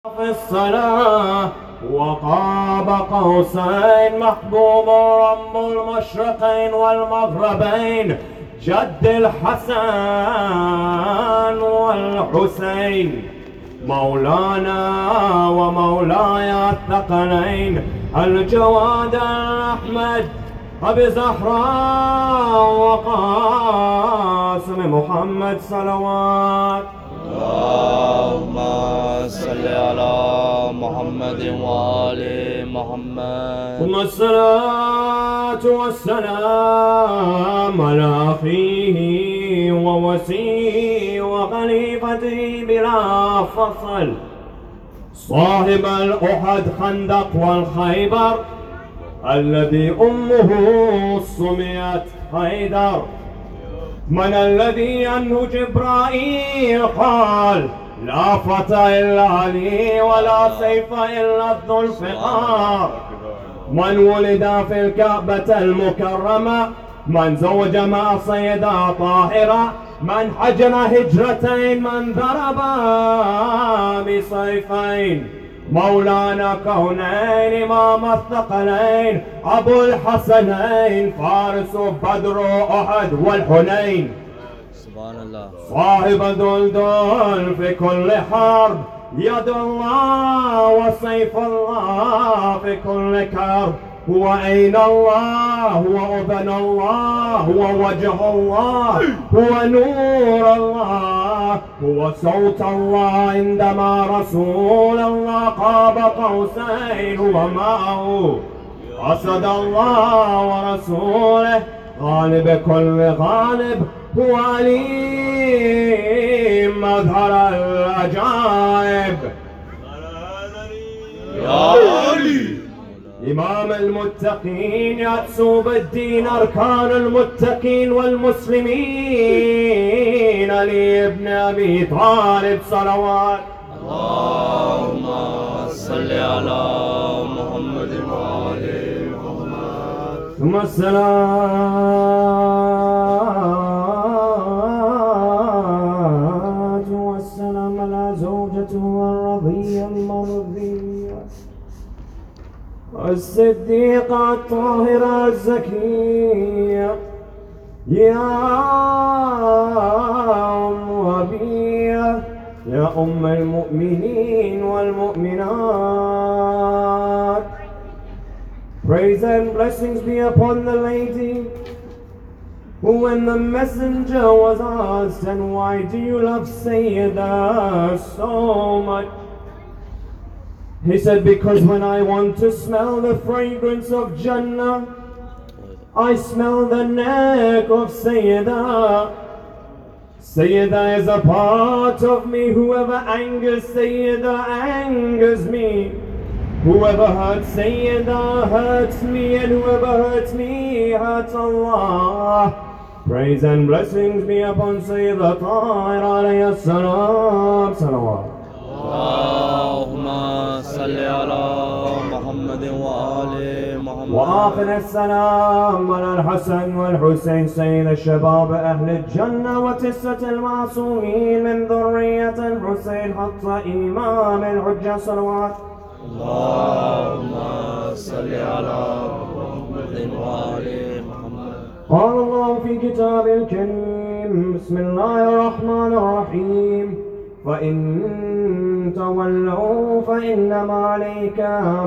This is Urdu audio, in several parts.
في الصلاة وقاب قوسين محبوب رب المشرقين والمغربين، جد الحسن والحسين. مولانا ومولاي الثقلين، الجواد الأحمد، أبي زهراء وقاسم محمد صلوات. اللهم صل على محمد وآل محمد. ثم الصلاة والسلام على أخيه ووسيه وخليفته بلا فصل. صاحب الأحد خندق والخيبر، الذي أمه سميت حيدر من الذي عنه جبرائيل قال، لا فتى إلا لي ولا سيف إلا ذو الفقار من ولد في الكعبة المكرمة، من زوج مع سيدة طاهرة، من حجر هجرتين، من ضرب بسيفين. مولانا كونين إمام الثقلين أبو الحسنين فارس بدر أحد والحنين سبحان الله صاحب دلدل في كل حرب يد الله وسيف الله في كل كرب هو أين الله هو أذن الله هو وجه الله هو نور الله هو صوت الله عندما رسول الله قاب قوسين ومعه أسد الله ورسوله غالب كل غالب هو عليم مظهر العجائب يا علي. إمام المتقين يأسوا بالدين أركان المتقين والمسلمين. علي بن أبي طالب صلوات. اللهم صل على محمد وآل محمد ثم الصلاة الصديقة الطاهرة الزكية يا أم أبيه يا أم المؤمنين والمؤمنات Praise and blessings be upon the lady who when the messenger was asked and why do you love Sayyidah so much he said because when I want to smell the fragrance of Jannah I smell the neck of Sayyidah Sayyidah is a part of me whoever angers Sayyidah angers me Whoever hurts Sayyidah hurts me, and whoever hurts me hurts Allah. Praise and blessings be upon Sayyidah Tahir alayhi salam. Salawat. اللهم صل على محمد وآل محمد. وآخر السلام على الحسن والحسين سيد الشباب أهل الجنة وتسة المعصومين من ذرية الحسين حتى إمام الحجة صلوات. اللهم صل على محمد وآل محمد. قال الله في كتاب الكريم بسم الله الرحمن الرحيم. فإن تولوا فإنما عليك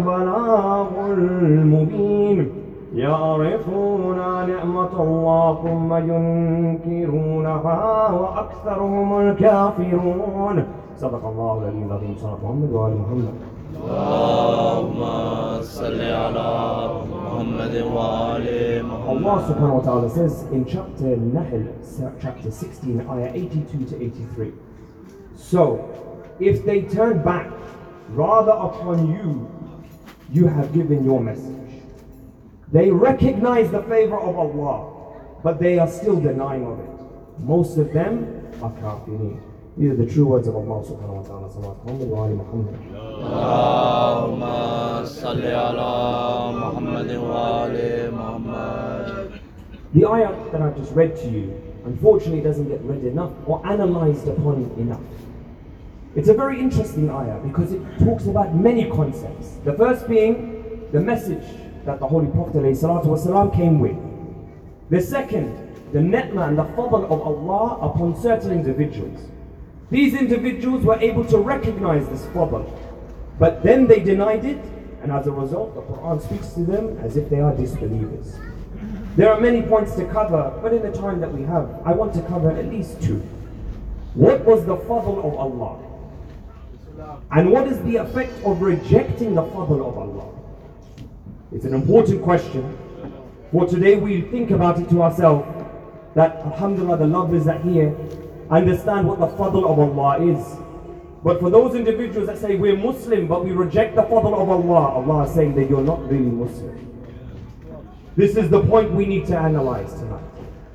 بلاغ المبين يعرفون نعمة الله ثم ينكرونها وأكثرهم الكافرون صدق الله العلي العظيم. صدق محمد وآل محمد. اللهم صل على محمد وآل محمد. Allah subhanahu wa ta'ala says in chapter Nahl, chapter 16, ayah 82 to 83. So, if they turn back, rather upon you, you have given your message. They recognize the favor of Allah, but they are still denying of it. Most of them are kafirin. These are the true words of Allah subhanahu wa ta'ala. Salawat Muhammad wa ali Muhammad. اللهم صل على محمد وآل محمد The ayah that I just read to you, unfortunately, doesn't get read enough or analyzed upon enough. It's a very interesting ayah because it talks about many concepts. The first being the message that the Holy Prophet ﷺ came with. The second, the ni'mah and the fadl of Allah upon certain individuals. These individuals were able to recognize this fadl, but then they denied it, and as a result, the Quran speaks to them as if they are disbelievers. There are many points to cover, but in the time that we have, I want to cover at least two. What was the fadl of Allah? And what is the effect of rejecting the fadl of Allah? It's an important question. For today we think about it to ourselves that Alhamdulillah the lovers that here understand what the fadl of Allah is. But for those individuals that say we're Muslim but we reject the fadl of Allah, Allah is saying that you're not really Muslim. This is the point we need to analyze tonight.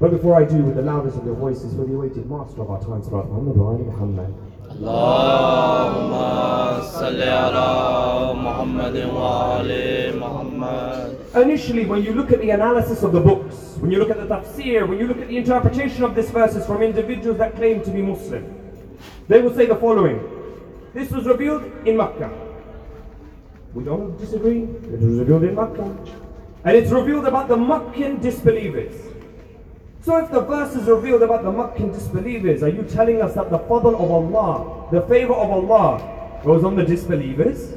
But before I do, with the loudest of your voices, for the awaited master of our time, Salat Muhammad wa Muhammad. اللهم صل على محمد وآل محمد Initially, when you look at the analysis of the books, when you look at the tafsir, when you look at the interpretation of this verses from individuals that claim to be Muslim, they will say the following. This was revealed in Makkah. We don't disagree. It was revealed in Makkah. And it's revealed about the Meccan disbelievers. So if the verse is revealed about the Meccan disbelievers, are you telling us that the fadl of Allah, the favor of Allah, goes on the disbelievers?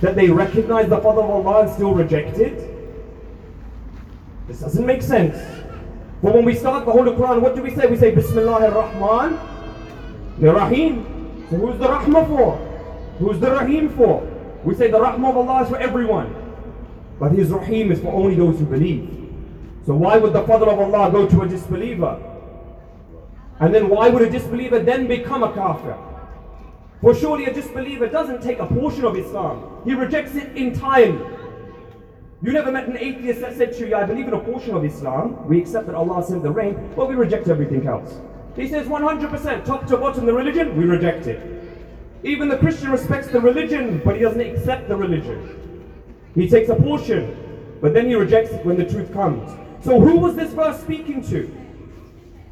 That they recognize the fadl of Allah and still reject it? This doesn't make sense. But when we start the Holy Quran, what do we say? We say Bismillah ar-Rahman, the Rahim. So who's the Rahmah for? Who's the Rahim for? We say the Rahmah of Allah is for everyone. But His Rahim is for only those who believe. So why would the fadl of Allah go to a disbeliever? And then why would a disbeliever then become a kafir? For surely a disbeliever doesn't take a portion of Islam. He rejects it entirely. You never met an atheist that said to you, I believe in a portion of Islam. We accept that Allah sent the rain, but we reject everything else. He says 100%, top to bottom, the religion, we reject it. Even the Christian respects the religion, but he doesn't accept the religion. He takes a portion, but then he rejects it when the truth comes. So who was this verse speaking to?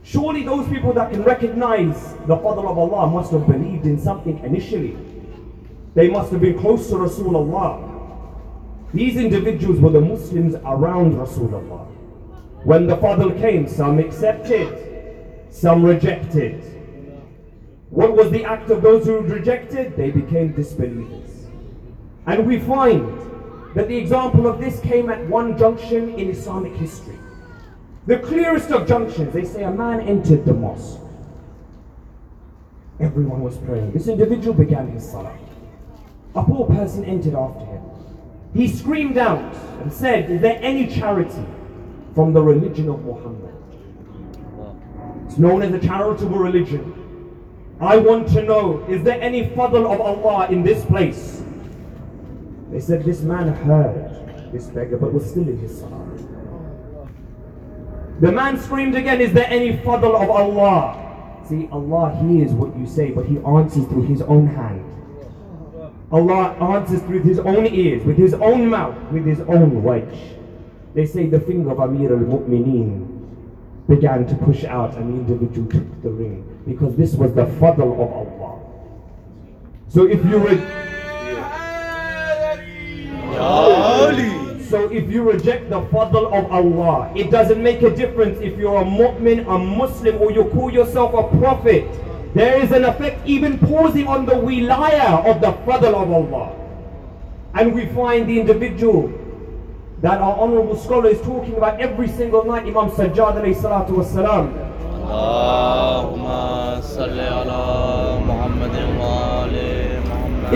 Surely those people that can recognize the Fadl of Allah must have believed in something initially. They must have been close to Rasulullah. These individuals were the Muslims around Rasulullah. When the Fadl came, some accepted, some rejected. What was the act of those who rejected? They became disbelievers. And we find that the example of this came at one junction in Islamic history. The clearest of junctions, they say a man entered the mosque. Everyone was praying. This individual began his salah. A poor person entered after him. He screamed out and said, Is there any charity from the religion of Muhammad? It's known as a charitable religion. I want to know, is there any fadl of Allah in this place? They said this man heard this beggar but was still in his salah. The man screamed again, Is there any fadl of Allah? See, Allah hears what you say, but He answers through His own hand. Allah answers through His own ears, with His own mouth, with His own wedge. They say the finger of Amir al Mu'mineen began to push out, and the individual took the ring because this was the fadl of Allah. So if you re- so if you reject the fadl of Allah, it doesn't make a difference if you're a mu'min, a Muslim, or you call yourself a prophet. There is an effect even pausing on the wilaya of the fadl of Allah. And we find the individual that our honorable scholar is talking about every single night, Imam Sajjad alayhi salatu wasalam. اللهم صل على محمد وآل محمد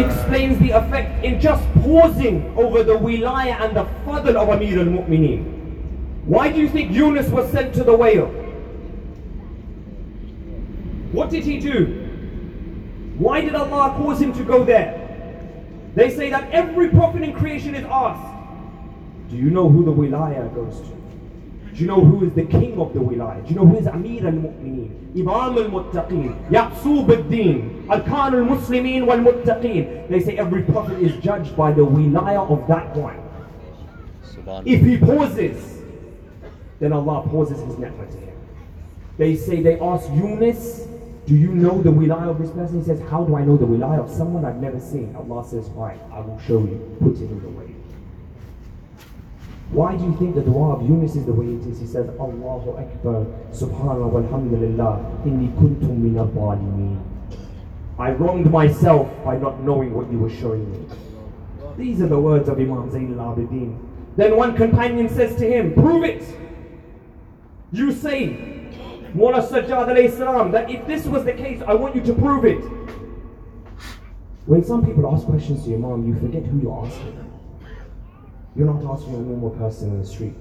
explains the effect in just pausing over the wilaya and the fadl of Amir al-Mu'mineen. Why do you think Yunus was sent to the whale? What did he do? Why did Allah cause him to go there? They say that every prophet in creation is asked, do you know who the wilaya goes to? Do you know who is the king of the wilaya? Do you know who is Amir al-Mu'mineen? Imam al-Muttaqeen, Yaqsub al-Din, Arkan al-Muslimin wal-Muttaqeen. They say every prophet is judged by the wilaya of that one. If he pauses, then Allah pauses his ni'mah to him. They say they asked Yunus Do you know the wilayah of this person? He says, How do I know the wilayah of someone I've never seen? Allah says, Fine, I will show you. Put it in the way. Why do you think the dua of Yunus is the way it is? He says, Allahu Akbar, Subhanallah, walhamdulillah, inni kuntum min al I wronged myself by not knowing what you were showing me. These are the words of Imam Zayn al-Abidin. Then one companion says to him, prove it. You say, Mullah Sajjad alayhi salam, that if this was the case, I want you to prove it. When some people ask questions to Imam, you forget who you're asking. You're not asking a normal person in the street.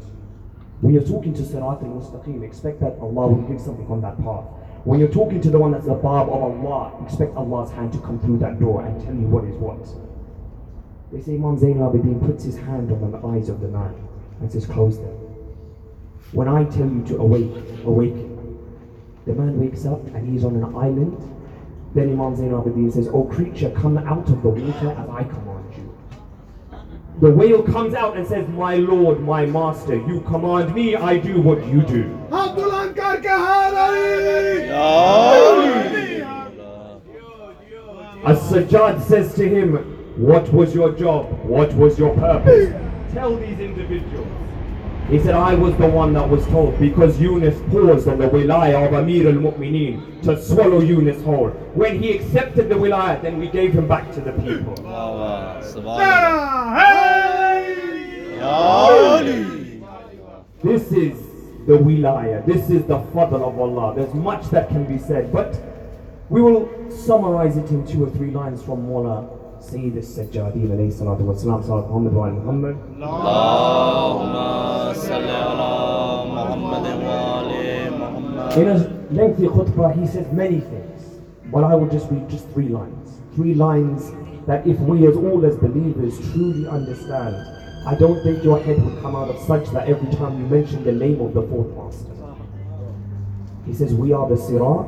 When you're talking to Sirat al-Mustaqim, expect that Allah will give something on that path. When you're talking to the one that's the Bab of Allah, expect Allah's hand to come through that door and tell you what is what. They say Imam Zain al-Abidin puts his hand on the eyes of the man and says, close them. When I tell you to awake, awaken. The man wakes up and he's on an island. Then Imam Zain al-Abidin says, O creature, come out of the water as I command you. The whale comes out and says, My Lord, my Master, you command me, I do what you do. As-Sajjad says to him, What was your job? What was your purpose? Tell these individuals. He said, I was the one that was told because Yunus paused on the wilayah of Amir al-Mu'mineen to swallow Yunus whole. When he accepted the wilayah, then we gave him back to the people. This is the wilayah. This is the fadl of Allah. There's much that can be said, but we will summarize it in two or three lines from Mullah Sayyid al-Sajjadeen alayhi salatu wa salam, Salat Muhammad wa ali Muhammad. اللهم صل على محمد وآل In a lengthy khutbah, he says many things, but I will just read just three lines. Three lines that if we as all as believers truly understand, I don't think your head would come out of such that every time you mention the name of the fourth master. He says, we are the sirat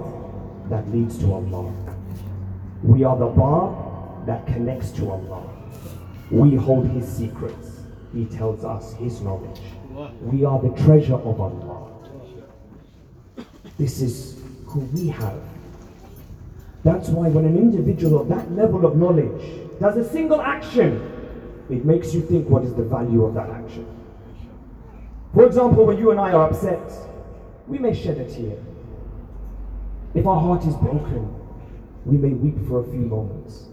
that leads to Allah. We are the bar that connects to Allah. We hold His secrets. He tells us His knowledge. We are the treasure of Allah. This is who we have. That's why when an individual of that level of knowledge does a single action, it makes you think what is the value of that action. For example, when you and I are upset, we may shed a tear. If our heart is broken, we may weep for a few moments.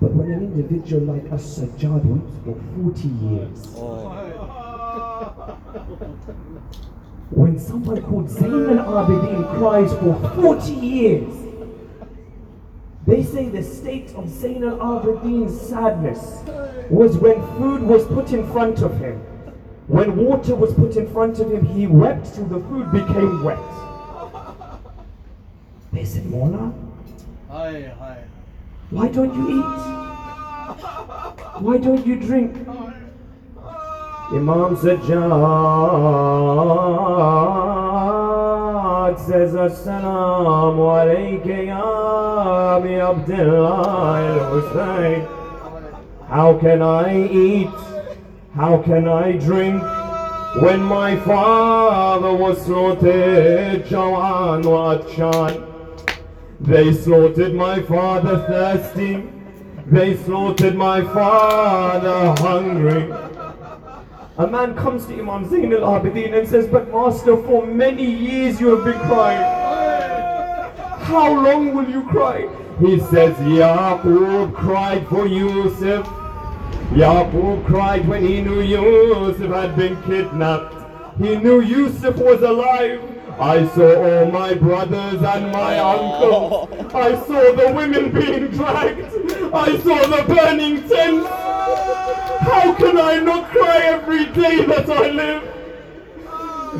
But when an individual like us, Sajjad, weeps for 40 years, when someone called Zayn al-Abidin cries for 40 years, they say the state of Zayn al-Abidin's sadness was when food was put in front of him. When water was put in front of him, he wept till the food became wet. They said, Mola, why don't you eat? Why don't you drink? Imam Sajjad says, Assalamu alayka ya Abi Abdullah al-Husayn. How can I eat? How can I drink? When my father was slaughtered, Jawan wa They slaughtered my father thirsty. They slaughtered my father hungry. A man comes to Imam Zain al-Abidin and says, But master, for many years you have been crying. How long will you cry? He says, Yaqub cried for Yusuf. Yaqub cried when he knew Yusuf had been kidnapped. He knew Yusuf was alive. I saw all my brothers and my uncles. I saw the women being dragged. I saw the burning tents. How can I not cry every day that I live?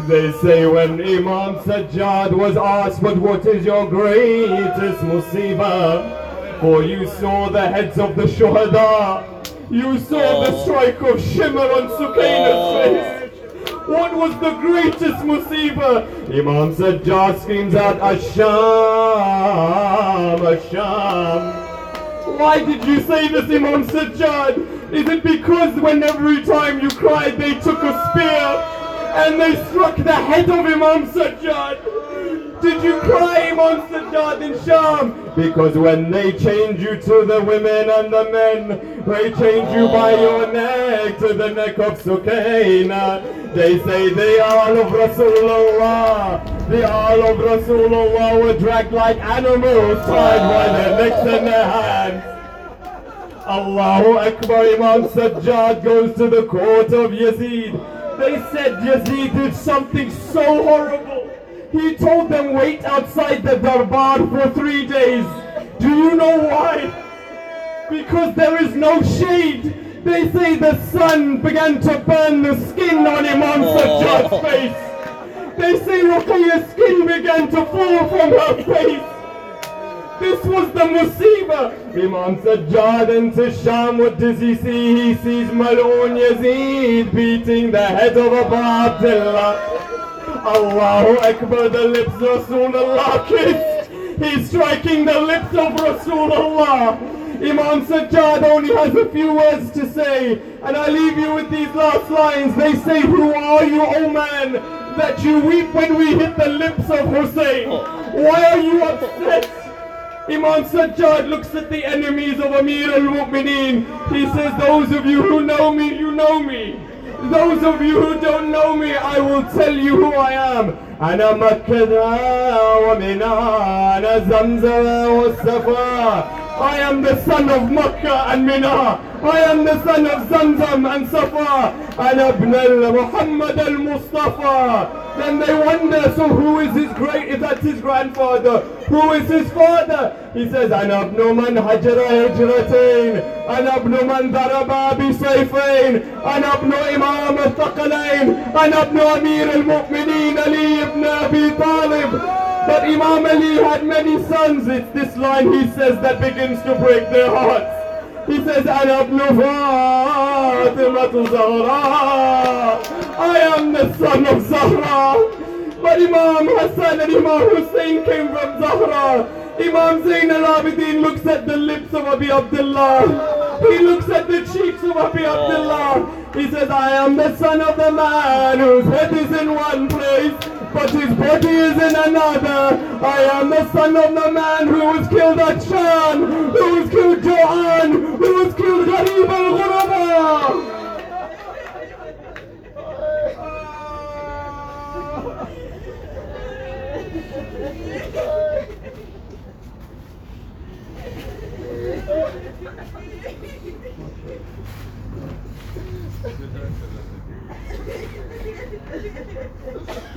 They say when Imam Sajjad was asked, but what is your greatest musibah? For you saw the heads of the shuhada. You saw the strike of shimmer on Sukaina's face. What was the greatest musibah? Imam Sajjad screams out, Asham, Asham. Why did you say this, Imam Sajjad? Is it because when every time you cried they took a spear and they struck the head of Imam Sajjad? Did you cry, Imam Sajjad in Sham? Because when they change you to the women and the men, they change you by your neck to the neck of Sukaina. They say they are of Rasulullah. The all of Rasulullah were dragged like animals, tied by their necks and their hands. Allahu Akbar, Imam Sajjad goes to the court of Yazid. They said Yazid did something so horrible. He told them wait outside the darbar for three days. Do you know why? Because there is no shade. They say the sun began to burn the skin on Imam Sajjad's face. They say Ruqayyah's skin began to fall from her face. This was the Musiba. Imam Sajjad into Sham, what does he see? He sees Maloon Yazid beating the head of Abu Abdullah. Allahu Akbar, the lips of Rasulullah kissed. He's striking the lips of Rasulullah. Imam Sajjad only has a few words to say, and I leave you with these last lines. They say, Who are you, O oh man, that you weep when we hit the lips of Hussein? Why are you upset? Imam Sajjad looks at the enemies of Amir al-Mu'mineen. He says, those of you who know me, you know me. Those of you who don't know me, I will tell you who I am. أنا مكة ومنى أنا زمزم والصفا I am the son of Makkah and Mina. I am the son of Zamzam and Safa. And أنا ابن محمد المصطفى. Then they wonder, so who is his great, if that's his grandfather, who is his father? He says, أنا ابن من هجر هجرتين أنا ابن من ضرب بسيفين أنا ابن إمام الثقلين أنا ابن أمير المؤمنين علي ابن أبي طالب But Imam Ali had many sons. It's this line he says that begins to break their hearts. He says, أنا ابن فاطمة Zahra I am the son of Zahra. But Imam Hassan and Imam Hussein came from Zahra. Imam Zain al-Abidin looks at the lips of Abi Abdullah. He looks at the cheeks of Abi Abdullah. He says, I am the son of the man whose head is in one place, but his body is in another. I am the son of the man who was killed at Shan, who was killed Johan, who was killed Gharib al-Ghuraba.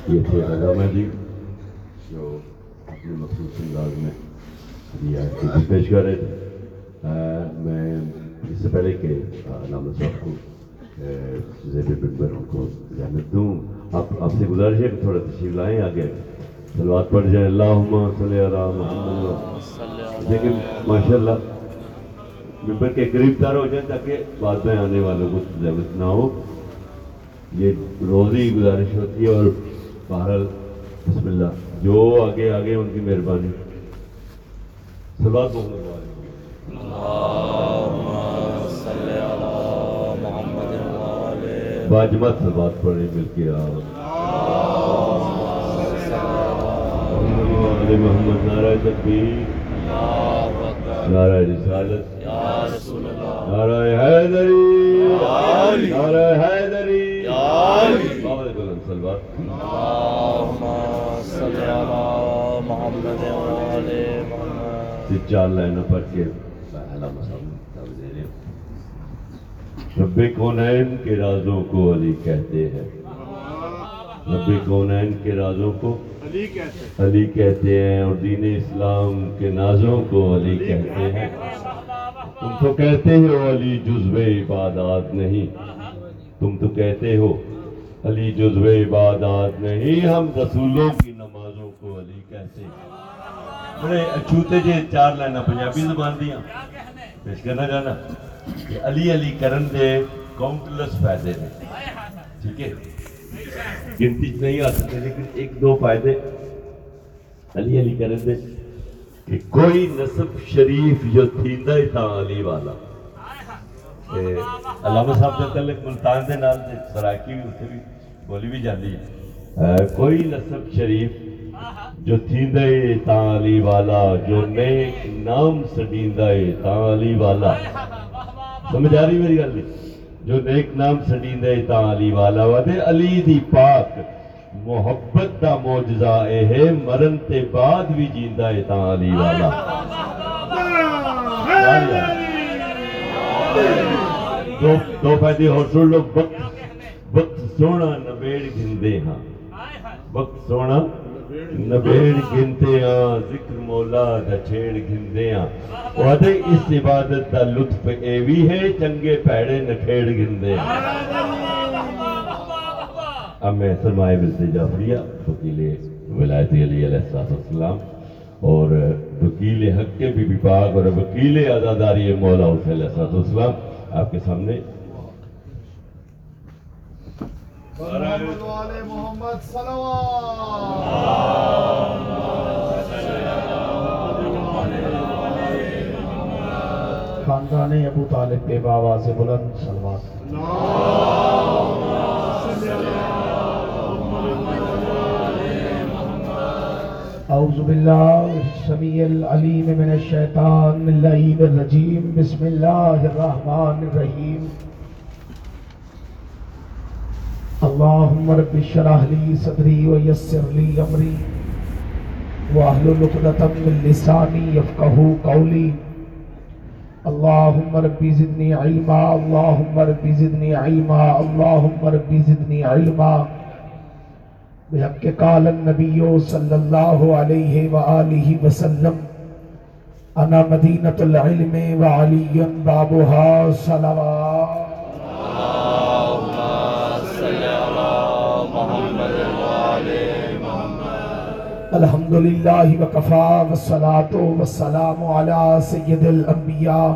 یہ تھے علامہ جی جو اپنے مخصوص انداز میں آیت پیش کر رہے تھے میں اس سے پہلے کہ علامہ صاحب کو زیب بنبر ان کو زحمت دوں آپ آپ سے گزارش ہے کہ تھوڑا تشریف لائیں آگے سلوات پڑھ جائیں اللہم صلی اللہ محمد لیکن ماشاء اللہ ممبر کے قریب تر ہو جائیں تاکہ بعد میں آنے والوں کو زحمت نہ ہو۔ یہ روزی گزارش ہوتی ہے اور بہرحال بسم اللہ۔ جو آگے آگے ان کی مہربانی۔ سلوات محمد باجمت سلوات پڑھیں مل کے آؤ محمد نعرہ تکبیر۔ نعرہ رسالت نعرہ حیدری. نعرہ حیدری علی. بابا محمد سے چار لائنوں پڑھ کے رہے ہیں رب کونین کے رازوں کو علی کہتے ہیں رب کونین کے رازوں کو علی کہتے ہیں۔ اور دین اسلام کے نازوں کو علی کہتے ہیں۔ تم تو کہتے ہو علی جزو عبادات نہیں۔ تم تو کہتے ہو علی جزو عبادات نہیں۔ ہم رسولوں کی نمازوں کو علی کہتے ہیں۔ بڑے اچھوتے جے چار لائنہ پنجابی زبان دیاں۔ پیش کرنا چاہنا کہ علی علی کرن دے کاؤنٹلس فائدے نے۔ ٹھیک ہے؟ گنتی چ نہیں آ سکتے لیکن ایک دو فائدے علی علی کرن دے کہ کوئی نسب شریف جو تھیندا ہی تھا علی والا۔ علامہ صاحب دے تعلق ملتان دے نال تے سراکی بھی اتنے بھی بولی بھی جاندی ہے۔ کوئی نسب شریف جو تھیندے تاں علی والا، جو نیک نام سڈیندا ہے تاں علی والا۔ سمجھ آ رہی میری گل؟ نہیں جو نیک نام سڈیندا ہے تاں علی والا وا تے علی دی پاک محبت دا معجزہ اے ہے، مرن تے بعد بھی جیندا ہے تاں علی والا۔ دو دو فائدے اور سن لو، وقت وقت سونا نبیڑ گھندے ہاں۔ وقت سونا نبیڑ گھنتے ہاں ذکر مولا دا چھیڑ گھندے ہاں وعدے اس عبادت دا لطف اے بھی ہے، چنگے پیڑے نکھیڑ گھندے ہاں اب میں سرمائے بلتے جعفریہ، وکیل ولایت علی علیہ السلام اور وکیل حق کے بی بی پاک اور وکیل عزاداری مولا حسین علیہ السلام آپ کے سامنے محمد والے محمد صلوات خاندان ابو طالب پہ باواز بلند سلوات۔ اعوذ باللہ السمیع العلیم من الشیطان اللعین الرجیم۔ بسم اللہ الرحمن الرحیم۔ اللہم رب شرح لی صدری ویسر لی امری واحلل عقدۃ من لسانی یفقهوا قولی اللهم ربي زدني علما، اللهم ربي زدني علما، اللهم ربي زدني علما. بحق قال النبي صلى الله عليه وآله وسلم أنا مدينة العلم وعلي بابها صلوات الحمد لله وكفى والصلاة والسلام على سيد الأنبياء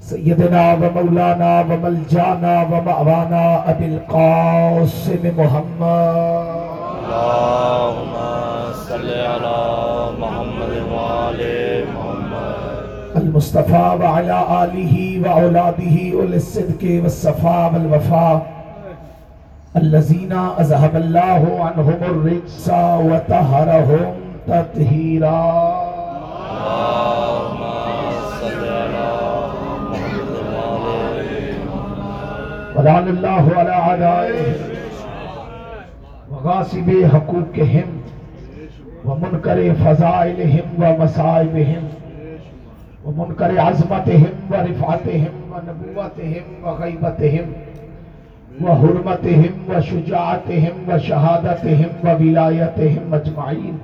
سيدنا ومولانا وملجانا ومأوانا أبي القاسم محمد۔ اللهم صل على محمد وعلى محمد۔ المصطفى وعلى آله وأولاده أولي الصدق والصفاء والوفاء الذين أذهب الله عنهم الرجس وطهرهم تطهيرا. اللهم صل على محمد وعلى ولعن الله على أعدائهم وغاصب حقوقهم ومنكر فضائلهم ومصائبهم ومنكر عظمتهم ورفعتهم ونبوتهم وغيبتهم وحرمتهم وشجاعتهم وشهادتهم وولايتهم أجمعين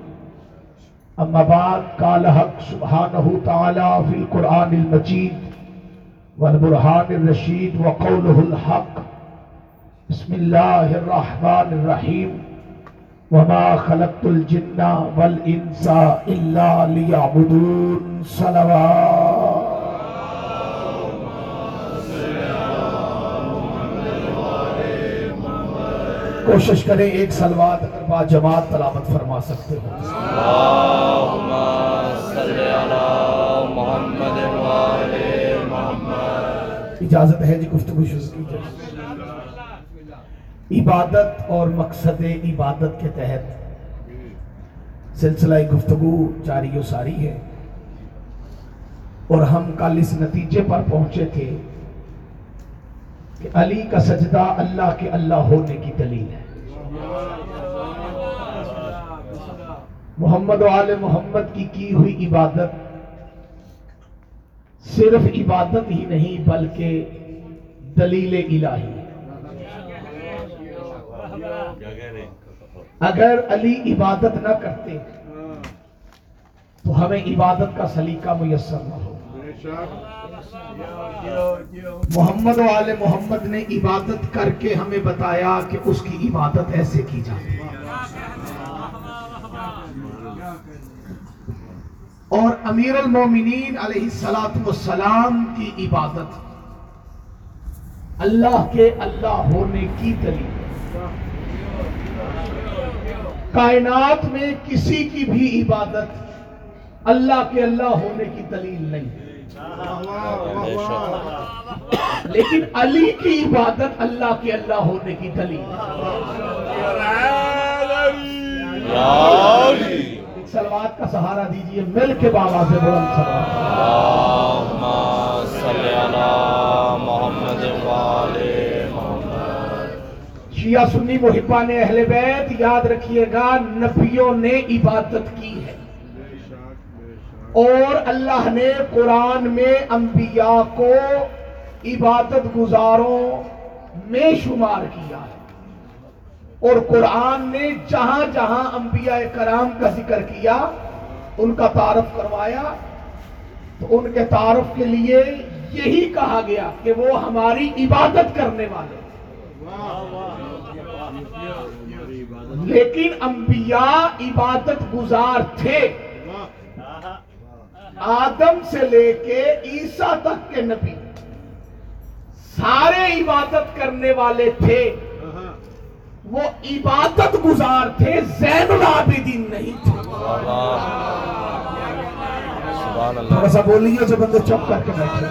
أما بعد، قال حق سبحانه تعالى في القرآن المجيد والبرهان الرشيد وقوله الحق. بسم الله الرحمن الرحيم وما خلقت الجن والإنس إلا ليعبدون صلوات. کوشش کریں ایک سلوات اگر با جماعت تلاوت فرما سکتے ہو۔ اللهم صل على محمد وعلى محمد۔ اجازت ہے جی گفتگو شروع کی جائے عبادت اور مقصد عبادت کے تحت سلسلہ گفتگو جاری و ساری ہے۔ اور ہم کل اس نتیجے پر پہنچے تھے کہ علی کا سجدہ اللہ کے اللہ ہونے کی دلیل ہے۔ محمد و آل محمد کی کی ہوئی عبادت صرف عبادت ہی نہیں بلکہ دلیل الہی اگر علی عبادت نہ کرتے تو ہمیں عبادت کا سلیقہ میسر نہ ہو۔ محمد و آل محمد نے عبادت کر کے ہمیں بتایا کہ اس کی عبادت ایسے کی جاتی ہے۔ اور امیر المومنین علیہ السلام والسلام کی عبادت۔ اللہ کے اللہ ہونے کی دلیل۔ کائنات میں کسی کی بھی عبادت اللہ کے اللہ ہونے کی دلیل نہیں۔ لیکن علی کی عبادت اللہ کے اللہ ہونے کی دلیل۔ ایک سلوات کا سہارا دیجیے، مل کے بابا سے بلند سلوات محمد محمد شیعہ سنی محبان اہل بیت، یاد رکھیے گا، نبیوں نے عبادت کی ہے۔ اور اللہ نے قرآن میں انبیاء کو عبادت گزاروں میں شمار کیا ہے۔ اور قرآن نے جہاں جہاں انبیاء کرام کا ذکر کیا، ان کا تعارف کروایا۔ تو ان کے تعارف کے لیے یہی کہا گیا کہ وہ ہماری عبادت کرنے والے۔ لیکن انبیاء عبادت گزار تھے۔ آدم سے لے کے عیسیٰ تک کے نبی سارے عبادت کرنے والے تھے۔ وہ عبادت گزار تھے زین العابدین نہیں تھے۔ تھوڑا سا بولیے جو بندے چپ کر کے بیٹھے۔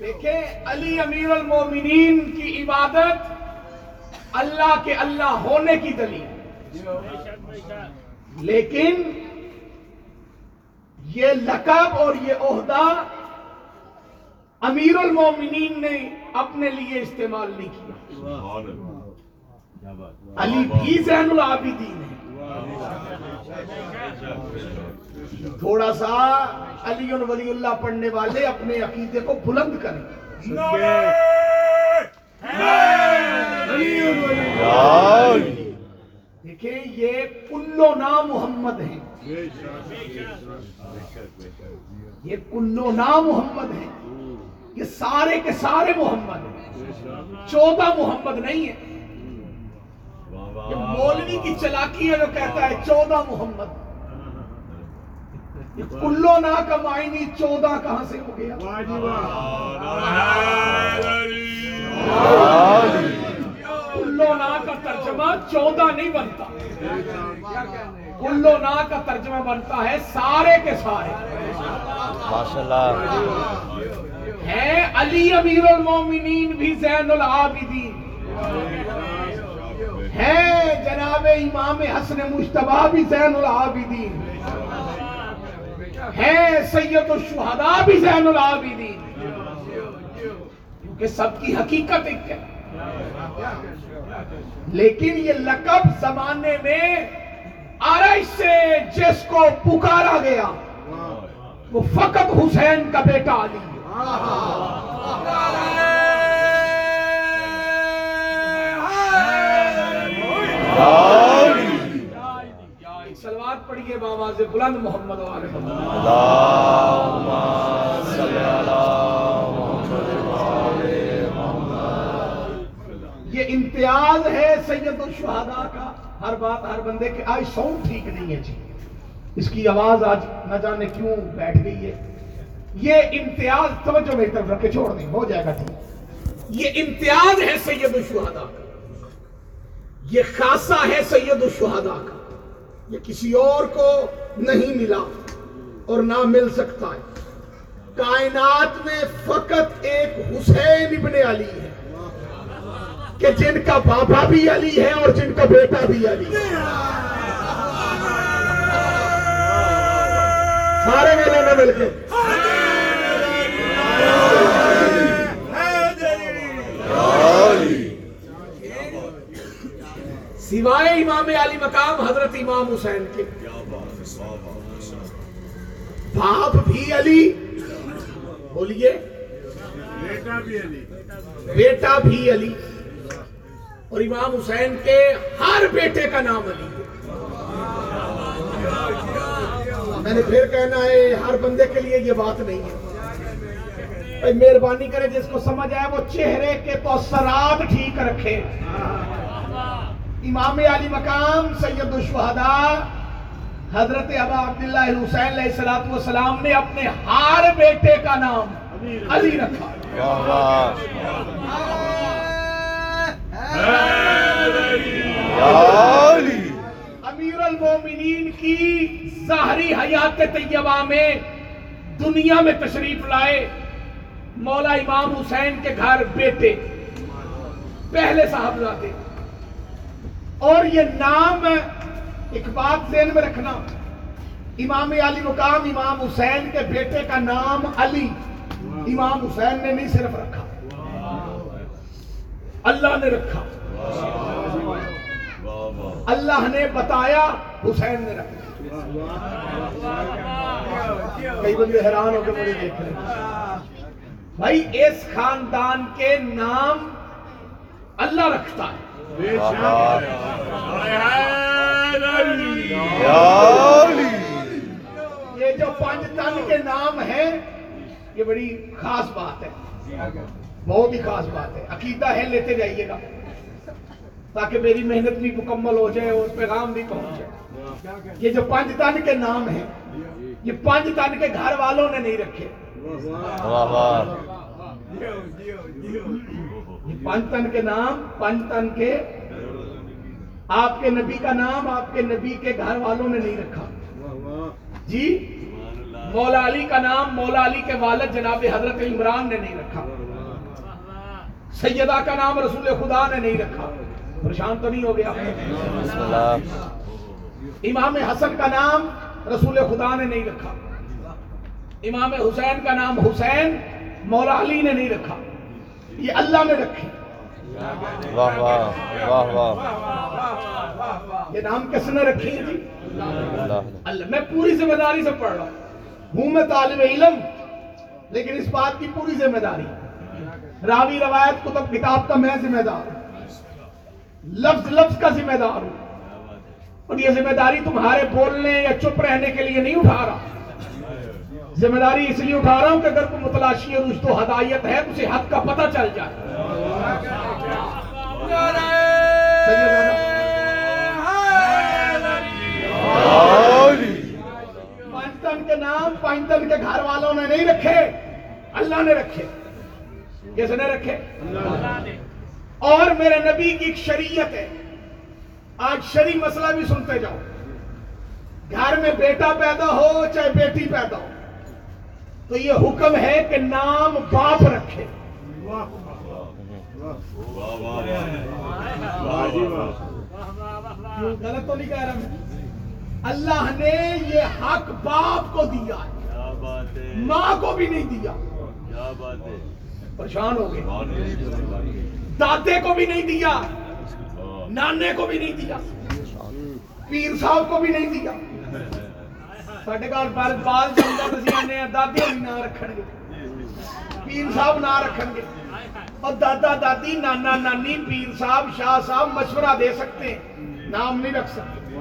دیکھیں علی امیر المومنین کی عبادت اللہ کے اللہ ہونے کی دلیل۔ لیکن یہ لقب اور یہ عہدہ امیر المومنین نے اپنے لیے استعمال نہیں کیا۔ علی بھی زین العابدین ہے تھوڑا سا علی ولی اللہ پڑھنے والے اپنے عقیدے کو بلند کریں۔ دیکھیں یہ کلو نام محمد ہیں یہ کلو نام محمد ہیں یہ سارے کے سارے محمد ہیں چودہ محمد نہیں ہے یہ مولوی کی چلاکی ہے جو کہتا ہے چودہ محمد یہ کلو نا کا معنی چودہ کہاں سے ہو گیا کلو نا کا ترجمہ چودہ نہیں بنتا۔ کلو نا کا ترجمہ بنتا ہے سارے کے سارے۔ ہیں علی امیر المومنین بھی زین العابدین۔ ہیں جناب امام حسن مشتبہ بھی زین العابدین۔ ہیں سید الشہداء بھی زین العابدین۔ کیونکہ سب کی حقیقت ایک ہے۔ لیکن یہ لقب زمانے میں عرش سے جس کو پکارا گیا، وہ فقط حسین کا بیٹا علی۔ سلوات پڑھیے بابا سے بلند محمد والے محمد یہ امتیاز ہے سید الشہداء کا۔ ہر بات ہر بندے کے آج ساؤنڈ ٹھیک نہیں ہے جی۔ اس کی آواز آج نہ جانے کیوں بیٹھ گئی ہے۔ یہ امتیاز توجہ میری طرف رکھ کے چھوڑ دیں، ہو جائے گا ٹھیک۔ یہ امتیاز ہے سید الشہداء کا۔ یہ خاصہ ہے سید الشہداء کا۔ یہ کسی اور کو نہیں ملا اور نہ مل سکتا ہے۔ کائنات میں فقط ایک حسین ابن علی ہے۔ کہ جن کا بابا بھی علی ہے اور جن کا بیٹا بھی علی ہے۔ سارے میلے میں مل کے۔ سوائے امام علی مقام حضرت امام حسین کے۔ باپ بھی علی۔ بولیے۔ بیٹا بھی علی۔ اور امام حسین کے ہر بیٹے کا نام علی ہے۔ میں نے پھر کہنا ہے، ہر بندے کے لیے یہ بات نہیں ہے۔ بھائی، مہربانی کرے جس کو سمجھ آئے، وہ چہرے کے تو سرات ٹھیک رکھے۔ امام علی مقام، سید الشہداء، حضرت ابا عبداللہ حسین علیہ السلام نے اپنے ہر بیٹے کا نام علی رکھا یا اللہ یا علی امیر المومنین کی ظاہری حیات طیبہ میں دنیا میں تشریف لائے، مولا امام حسین کے گھر بیٹے، پہلے صاحبزادے اور یہ نام ایک بات ذہن میں رکھنا امام علی مقام امام حسین کے بیٹے کا نام علی امام حسین نے نہیں صرف رکھا اللہ نے رکھا۔ اللہ نے بتایا، حسین نے رکھا۔ کئی بندے حیران ہو کے مجھے دیکھ رہے ہیں۔ بھائی، اس خاندان کے نام اللہ رکھتا ہے۔ یہ جو پانچ تن کے نام ہیں، یہ بڑی خاص بات ہے۔ بہت ہی خاص بات ہے۔ عقیدہ ہے، لیتے جائیے گا۔ تاکہ میری محنت بھی مکمل ہو جائے اور پیغام بھی پہنچ جائے۔ یہ جو پانچ تن کے نام ہیں، یہ پانچ تن کے گھر والوں نے نہیں رکھے۔ پانچ تن کے نام، پانچ تن کے آپ کے نبی کا نام، آپ کے نبی کے گھر والوں نے نہیں رکھا۔ جی مولا علی کا نام، مولا علی کے والد جناب حضرت عمران نے نہیں رکھا۔ سیدہ کا نام رسول خدا نے نہیں رکھا۔ پریشان تو نہیں ہو گیا۔ امام حسن کا نام رسول خدا نے نہیں رکھا۔ امام حسین کا نام حسین مولا علی نے نہیں رکھا۔ یہ اللہ نے رکھے۔ واہ واہ واہ واہ۔ یہ نام کس نے رکھے ہیں جی اللہ میں پوری ذمہ داری سے پڑھ رہا ہوں۔ ہوں میں طالب علم لیکن اس بات کی پوری ذمہ داری۔ راوی روایت کتب کتاب کا میں ذمہ دار ہوں۔ لفظ لفظ کا ذمہ دار ہوں۔ اور یہ ذمہ داری تمہارے بولنے یا چپ رہنے کے لیے نہیں اٹھا رہا۔ ذمہ داری اس لیے اٹھا رہا ہوں کہ اگر کوئی متلاشی اور رشت و ہدایت ہے تو اسے حق کا پتہ چل جائے۔ پانچتن کے نام پانچتن کے گھر والوں نے نہیں رکھے، اللہ نے رکھے۔ کس نے رکھے۔ اور میرے نبی کی ایک شریعت ہے۔ آج شری مسئلہ بھی سنتے جاؤ۔ گھر میں بیٹا پیدا ہو، چاہے بیٹی پیدا ہو۔ تو یہ حکم ہے کہ نام باپ رکھے۔ غلط تو نہیں کہہ رہا میں۔ اللہ نے یہ حق باپ کو دیا ماں کو بھی نہیں دیا۔ پریشان ہو گئے۔ دادے کو بھی نہیں دیا، نانے کو بھی نہیں دیا، پیر صاحب کو بھی نہیں دیا۔ ساڈے گھر بال بال جمدا تسی آنے ہیں، دادے بھی نہ رکھن گے۔ پیر صاحب نہ رکھن گے۔ اور دادا دادی، نانا نانی، پیر صاحب، شاہ صاحب مشورہ دے سکتے ہیں۔ نام نہیں رکھ سکتے۔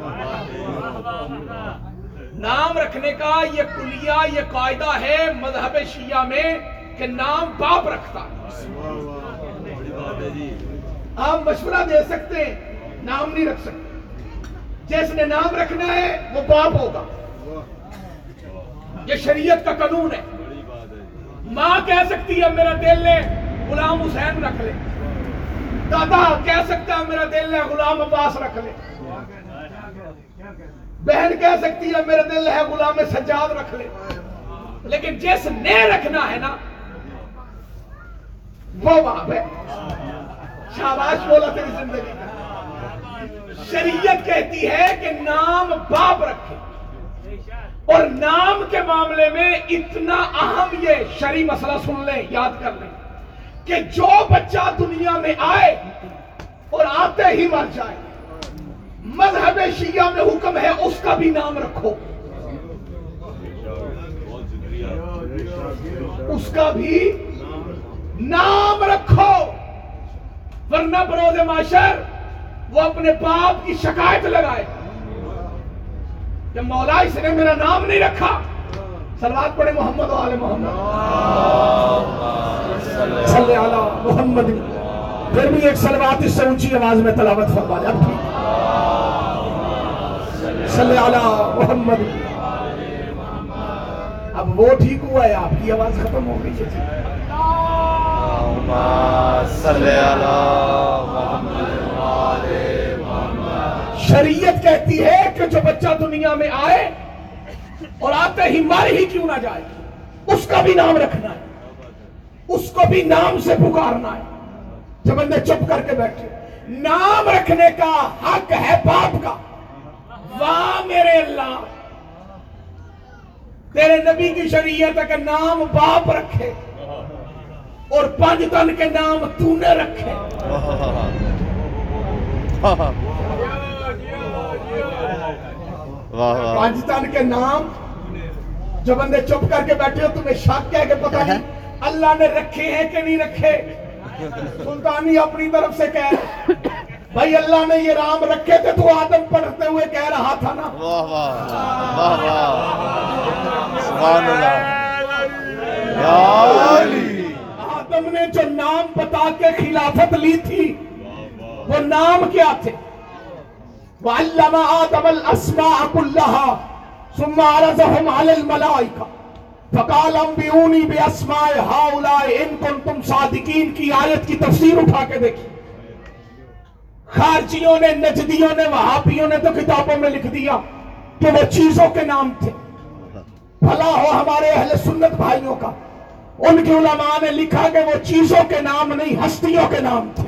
نام رکھنے کا یہ کلیہ، یہ قاعدہ ہے مذہب شیعہ میں۔ کہ نام باپ رکھتا ہے۔ آپ مشورہ دے سکتے ہیں، نام نہیں رکھ سکتے۔ جس نے نام رکھنا ہے، وہ باپ ہوگا۔ یہ شریعت کا قانون ہے۔ ماں کہہ سکتی ہے، میرا دل ہے، غلام حسین رکھ لے۔ دادا کہہ سکتا ہے، میرا دل ہے، غلام عباس رکھ لے۔ بہن کہہ سکتی ہے، میرا دل ہے، غلام سجاد رکھ لے۔ لیکن جس نے رکھنا ہے نا وہ باپ ہے۔ شاباش بولا تیری زندگی کا۔ شریعت کہتی ہے کہ نام باپ رکھے۔ اور نام کے معاملے میں اتنا اہم یہ شری مسئلہ سن لیں، یاد کر لیں کہ جو بچہ دنیا میں آئے اور آتے ہی مر جائے، مذہب شیعہ میں حکم ہے اس کا بھی نام رکھو۔ اس کا بھی نام رکھو، ورنہ بروز معاشر وہ اپنے باپ کی شکایت لگائے۔ کہ مولا اس نے میرا نام نہیں رکھا، سلوات پڑھے محمد و آل محمد۔ صلی علی محمد۔ پھر بھی ایک سلوات اس سے اونچی آواز میں تلاوت فرما دے۔ اب ٹھیک۔ صلی علی محمد۔ اب وہ ٹھیک ہوا ہے، آپ کی آواز ختم ہو گئی ہے۔ شریعت کہتی ہے کہ جو بچہ دنیا میں آئے اور آتے ہی مر ہی کیوں نہ جائے، اس کا بھی نام رکھنا ہے، اس کو بھی نام سے پکارنا ہے۔ جب بندے چپ کر کے بیٹھے، نام رکھنے کا حق ہے باپ کا۔ واہ میرے اللہ، تیرے نبی کی شریعت ہے کہ نام باپ رکھے۔ اور پانچ تن کے نام تو نے رکھے پانچ تن کے نام جو بندے چپ کر کے بیٹھے ہو تمہیں شک ہے کہ پتہ نہیں اللہ نے رکھے ہیں کہ نہیں رکھے؟ سلطانی اپنی طرف سے کہہ رہے بھائی اللہ نے یہ رام رکھے تھے تو آدم پڑھتے ہوئے کہہ رہا تھا نا۔ واہ واہ واہ واہ۔ سبحان اللہ۔ یا علی۔ آدم نے جو نام بتا کے خلافت لی تھی، وہ نام کیا تھے؟ وَعَلَّمَ آدَمَ الْأَسْمَاءَ كُلَّهَا ثُمَّ عَرَضَهُمْ عَلَى الْمَلَائِكَةِ فَقَالَ أَنْبِئُونِي بِأَسْمَاءِ هَؤُلَاءِ إِن كُنتُمْ صَادِقِينَ کی آیت کی تفسیر اٹھا کے دیکھی۔ خارجیوں نے، نجدیوں نے، وہابیوں نے تو کتابوں میں لکھ دیا کہ وہ چیزوں کے نام تھے۔ بھلا ہو ہمارے اہل سنت بھائیوں کا۔ ان کے علماء نے لکھا کہ وہ چیزوں کے نام نہیں ہستیوں کے نام تھے۔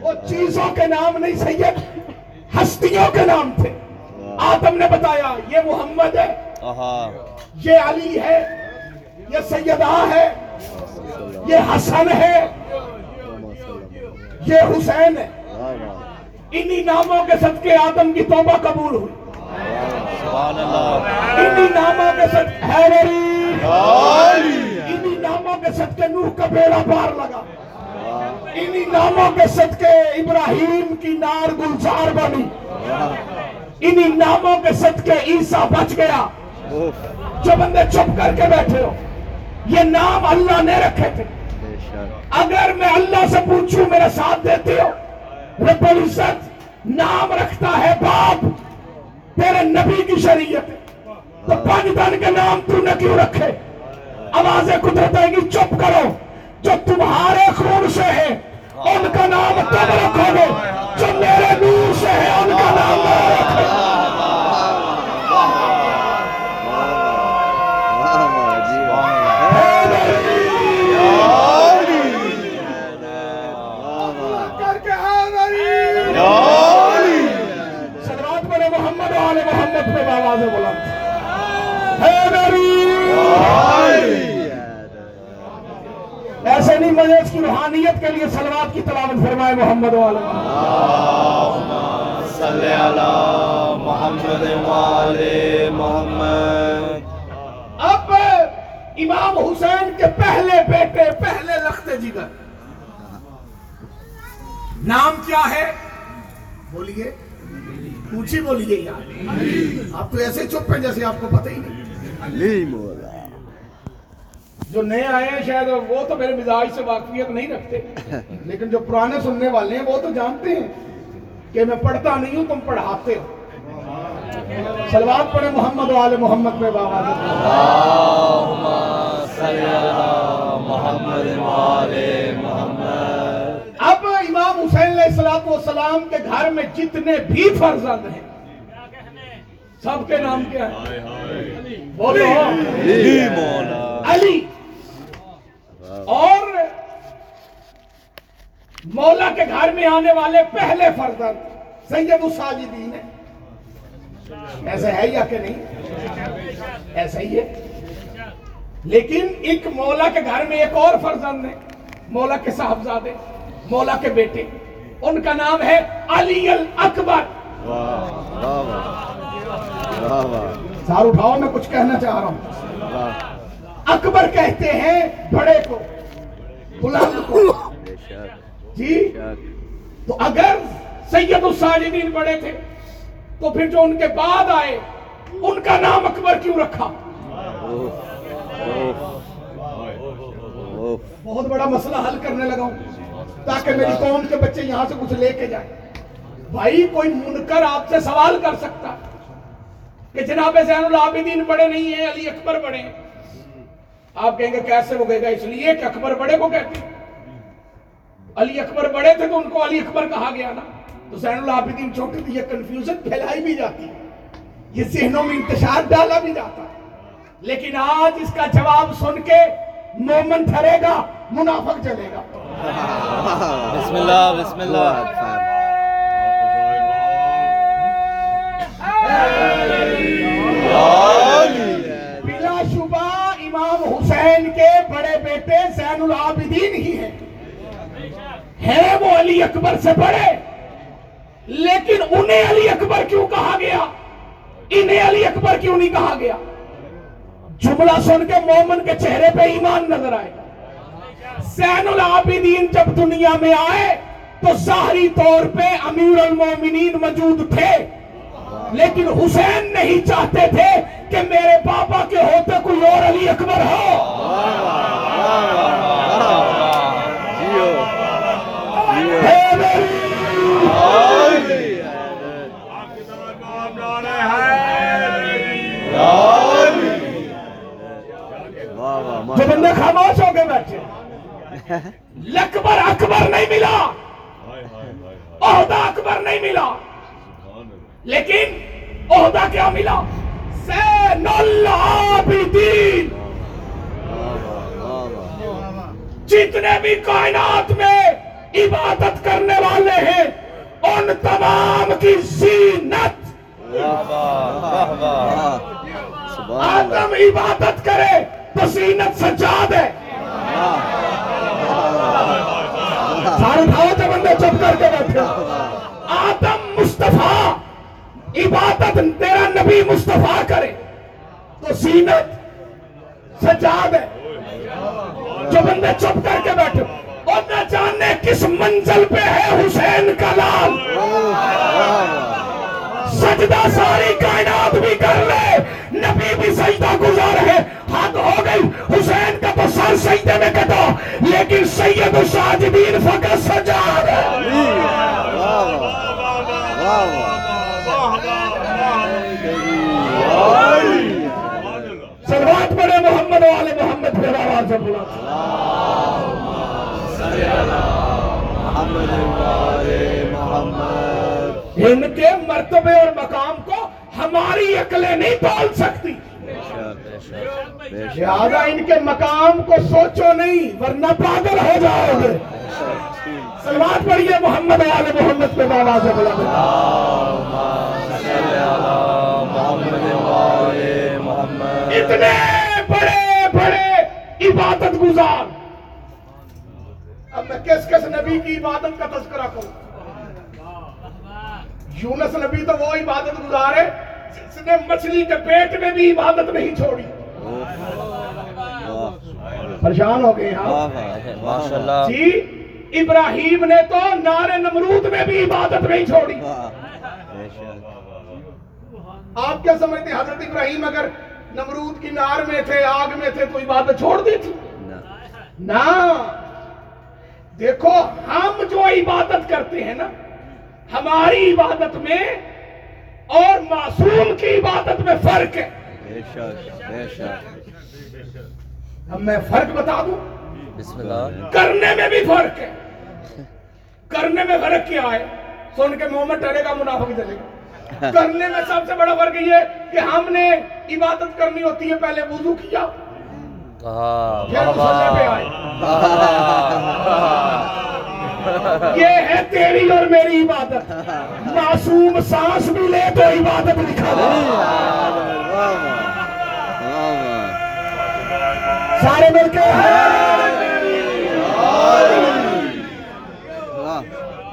وہ چیزوں کے نام نہیں سید ہستیوں کے نام تھے۔ آدم نے بتایا یہ محمد ہے یہ علی ہے یہ سیدہ ہے یہ حسن ہے یہ حسین ہے۔ انہی ناموں کے صدقے آدم کی توبہ قبول ہوئی۔ سبحان اللہ. انہی ناموں کے صدقے حیدری. انہی ناموں کے صدقے نوح کا بیڑا پار لگا. انہی ناموں کے صدقے ابراہیم کی نار گلزار بنی. انہی ناموں کے صدقے عیسیٰ بچ گیا. جو بندے چپ کر کے بیٹھے ہو یہ نام اللہ نے رکھے تھے. اگر میں اللہ سے پوچھوں میرا ساتھ دیتے ہو رب العزت نام رکھتا ہے باپ. تیرے نبی کی شریعت ہے۔ تو پانچ دن کے نام تو نے کیوں رکھے؟ آوازیں قدرت آئیں گی، چپ کرو۔ جو تمہارے خون سے ہے، ان کا نام تم رکھو گے۔ جو میرے نور سے ہے، ان کا نام نہ رکھو باواز بلند حیدری ایسے نہیں مجھے اس کی روحانیت کے لیے سلوات کی تلاوت فرمائے محمد و آل محمد صلی اللہ محمد والے محمد۔ اب امام حسین کے پہلے بیٹے پہلے لخت جگر نام کیا ہے؟ بولیے۔ پوچھی بولیے یار آپ تو ایسے چپ ہیں جیسے آپ کو پتہ ہی نہیں۔ جو نئے آئے ہیں شاید وہ تو میرے مزاج سے واقفیت نہیں رکھتے۔ لیکن جو پرانے سننے والے ہیں وہ تو جانتے ہیں کہ میں پڑھتا نہیں ہوں تم پڑھاتے ہو۔ سلوات پڑھے محمد و آل محمد میں بابا صلی اللہ محمد والے محمد امام حسین علیہ السلام والسلام کے گھر میں جتنے بھی فرزند ہیں سب کے نام کیا ہے بولو۔ علی۔ مولا۔ علی۔ اور مولا کے گھر میں آنے والے پہلے فرزند سید الساجدین ہے ایسا ہے یا کہ نہیں؟ ایسا ہی ہے۔ لیکن ایک مولا کے گھر میں ایک اور فرزند ہے مولا کے صاحبزادے۔ مولا کے بیٹے۔ ان کا نام ہے علی الاکبر۔ سار اٹھاؤ، میں کچھ کہنا چاہ رہا ہوں۔ اکبر کہتے ہیں بڑے کو، بلند کو۔ جی؟ تو اگر سید الساجدین بڑے تھے، تو پھر جو ان کے بعد آئے، ان کا نام اکبر کیوں رکھا؟ بہت بڑا مسئلہ حل کرنے لگا ہوں۔ تاکہ میری قوم کے بچے یہاں سے کچھ لے کے جائیں۔ بھائی، کوئی منکر آپ سے سوال کر سکتا کہ جناب زین العابدین بڑے نہیں ہیں، علی اکبر بڑے ہیں۔ آپ کہیں گے کیسے وہ گئے گا؟ اس لیے کہ اکبر بڑے کو کہتے ہیں۔ علی اکبر بڑے تھے تو ان کو علی اکبر کہا گیا نا۔ تو زین العابدین چھوٹے تھے یہ کنفیوژن پھیلائی بھی جاتی۔ ہے یہ ذہنوں میں انتشار ڈالا بھی جاتا۔ ہے لیکن آج اس کا جواب سن کے مومن ٹھرے گا۔ منافق چلے گا۔ بسم اللہ بسم اللہ۔ بلا شبہ امام حسین کے بڑے بیٹے زین العابدین ہی ہیں۔ ہے وہ علی اکبر سے بڑے لیکن انہیں علی اکبر کیوں کہا گیا؟ انہیں علی اکبر کیوں نہیں کہا گیا؟ جملہ سن کے مومن کے چہرے پہ ایمان نظر آئے۔ زین العابدین جب دنیا میں آئے تو ظاہری طور پہ امیر المومنین موجود تھے۔ لیکن حسین نہیں چاہتے تھے کہ میرے پاپا کے ہوتے کوئی اور علی اکبر ہو۔ جو بندے خاموش ہو کے بیٹھے۔ لکبر اکبر نہیں ملا۔ عہدہ اکبر نہیں ملا۔ لیکن عہدہ کیا ملا؟ زین العابدین۔ جتنے بھی کائنات میں عبادت کرنے والے ہیں ان تمام کی زینت۔ آدم عبادت کرے تو زینت سجاد ہے۔ سارے اٹھاؤ جو بندے چپ کر کے بیٹھے۔ آدم مصطفیٰ، عبادت تیرا نبی مصطفیٰ کرے۔ تو زینت سجاد ہے۔ جو بندے چپ کر کے بیٹھے۔ اور نہ جانے کس منزل پہ ہے حسین کا لال۔ سجدہ ساری کائنات بھی کر لے۔ نبی بھی سجدہ گزار ہے۔ حد ہو گئی۔ حسین کا تو سر سجدے میں کٹا۔ لیکن سید الساجدین فقط سجاد سلوات پڑے محمد والے محمد پھر آواز سے بلا ان کے مرتبے اور مقام کو ہماری عقلیں نہیں تول سکتی۔ لہذا ان کے مقام کو سوچو نہیں، ورنہ پاگل ہو جاؤ گے۔ سلوات پڑھیے محمد والے محمد پہ آواز سے بلا اتنے بڑے بڑے عبادت گزار۔ اب میں کس کس نبی کی عبادت کا تذکرہ کروں؟ یونس نبی تو وہ عبادت گزار ہے جس نے مچھلی کے پیٹ میں بھی عبادت نہیں چھوڑی۔ پریشان ہو گئے جی ابراہیم نے تو نار نمرود میں بھی عبادت نہیں چھوڑی۔ آپ کیا سمجھتے ہیں حضرت ابراہیم اگر نمرود کی نار میں تھے آگ میں تھے تو عبادت چھوڑ دی تھی؟ نہ۔ دیکھو ہم جو عبادت کرتے ہیں نا ہماری عبادت میں اور معصوم کی عبادت میں فرق ہے۔ اب میں فرق بتا دوں۔ بسم اللہ۔ کرنے میں بھی فرق ہے۔ کرنے میں فرق کیا ہے؟ سن کے محمد ٹرے گا منافق چلے گا کرنے میں سب سے بڑا فرق یہ ہے کہ ہم نے عبادت کرنی ہوتی ہے پہلے وضو کیا۔ پھر مسلح پہ آئے۔ یہ ہے تیری اور میری عبادت۔ معصوم سانس بھی لے تو عبادت لکھا دے۔ سارے مل کے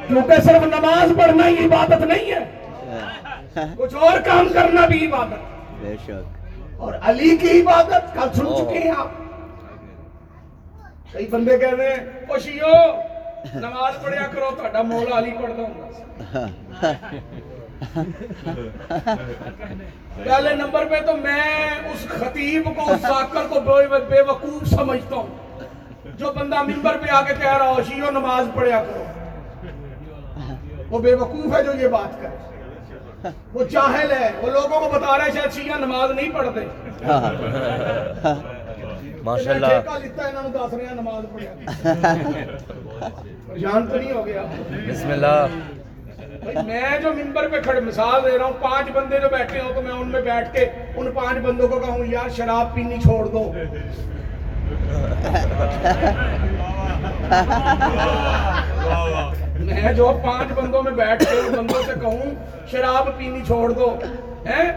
کیونکہ صرف نماز پڑھنا ہی عبادت نہیں ہے۔ کچھ اور کام کرنا بھی عبادت۔ اور علی کی عبادت کل سن چکے ہیں آپ۔ کئی بندے کہہ رہے ہیں شیو نماز پڑھیا کرو تہاڈا مولا علی پڑھدا ہوندا پہلے نمبر پہ تو میں اس خطیب کو اس ساکر کو بے بے وقوف سمجھتا ہوں جو بندہ ممبر پہ آ کے کہہ رہا ہو شیو نماز پڑھیا کرو وہ بے وقوف ہے جو یہ بات کرے وہ جاہل ہے وہ لوگوں کو بتا رہا ہے شاید شیعہ نماز نہیں پڑھتے ਮਾਸ਼ਾਅੱਲਾ ਠੇਕਾ ਲਿੱਤਾ میں جو ممبر پہ کھڑے مثال دے رہا ہوں پانچ بندے جو بیٹھے ہوں تو میں ان میں بیٹھ کے ان پانچ بندوں کو کہوں یار شراب پینی چھوڑ دو۔ میں جو پانچ بندوں میں بیٹھ کے ان بندوں سے کہوں شراب پینی چھوڑ دو۔ ہیں؟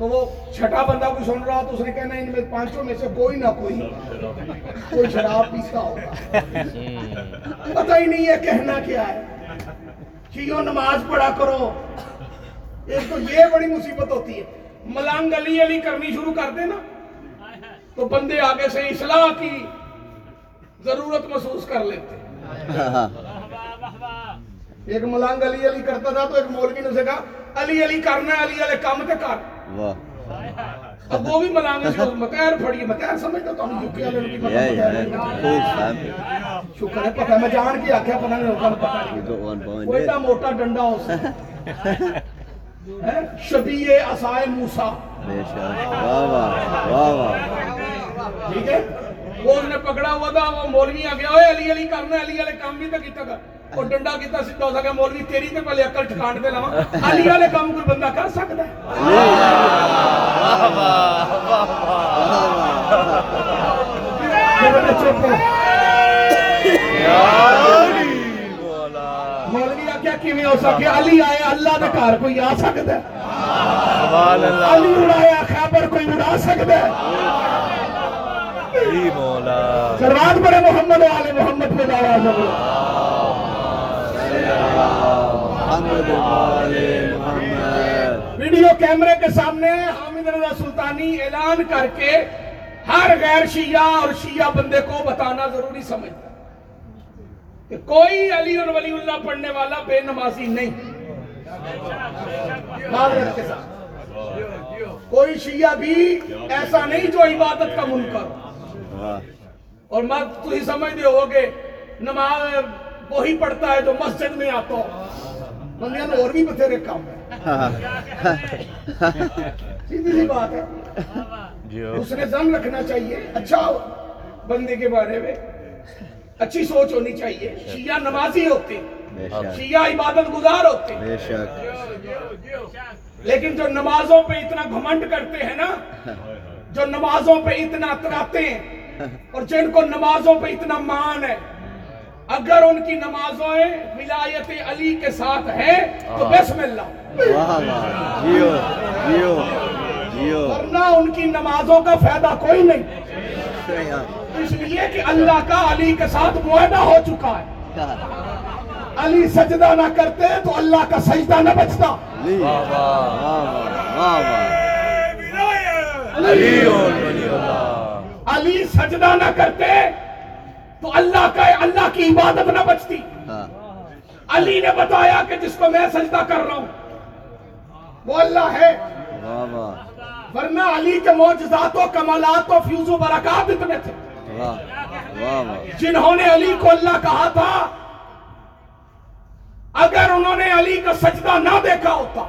تو وہ چھٹا بندہ کوئی سن رہا تو اس نے کہنا ان میں پانچوں میں سے کوئی نہ کوئی کوئی شراب پیستا ہوگا۔ پتہ ہی نہیں ہے کہنا کیا ہے۔ چیوں نماز پڑھا کرو؟ اس کو یہ بڑی مصیبت ہوتی ہے۔ ملانگ علی علی کرنی شروع کر دے نا تو بندے آگے سے اصلاح کی ضرورت محسوس کر لیتے۔ ایک ملانگ علی علی کرتا تھا تو ایک مولوی نے اسے کہا علی علی کرنا علی علی کام تے کر۔ موٹا ڈنڈا پکڑا ہوا تھا مولوی آ گیا کرنا کام بھی تو اللہ کام والے محمد پہ ویڈیو کیمرے کے سامنے حامد رضا سلطانی اعلان کر کے ہر غیر شیعہ اور شیعہ بندے کو بتانا ضروری سمجھ۔ کہ کوئی علی اور ولی اللہ پڑھنے والا بے نمازی نہیں۔ کوئی شیعہ بھی ایسا نہیں جو عبادت کا منکر۔ اور مت ہی سمجھ دے ہوگے، نماز وہی پڑھتا ہے جو مسجد میں آتا ہوں دنیا میں اور بھی بتھیرے کام ہے سیدھی سی بات ہے۔ اس نے زن رکھنا چاہیے۔ اچھا بندے کے بارے میں۔ اچھی سوچ ہونی چاہیے۔ شیعہ نمازی ہوتے شیعہ عبادت گزار ہوتے بے شک۔ لیکن جو نمازوں پہ اتنا گھمنڈ کرتے ہیں نا جو نمازوں پہ اتنا اتراتے ہیں اور جن کو نمازوں پہ اتنا مان ہے اگر ان کی نمازیں ولایت علی کے ساتھ ہیں تو بسم اللہ جیو جیو جیو۔ ورنہ ان کی نمازوں کا فائدہ کوئی نہیں۔ اس لیے کہ اللہ کا علی کے ساتھ معاہدہ ہو چکا ہے۔ علی سجدہ نہ کرتے تو اللہ کا سجدہ نہ بچتا۔ علی سجدہ نہ کرتے تو اللہ کا اللہ کی عبادت نہ بچتی۔ علی نے بتایا کہ جس کو میں سجدہ کر رہا ہوں وہ اللہ ہے۔ ورنہ علی کے معجزات و کمالات و فیوز و برکات اتنے تھے۔ جنہوں نے علی کو اللہ کہا تھا اگر انہوں نے علی کا سجدہ نہ دیکھا ہوتا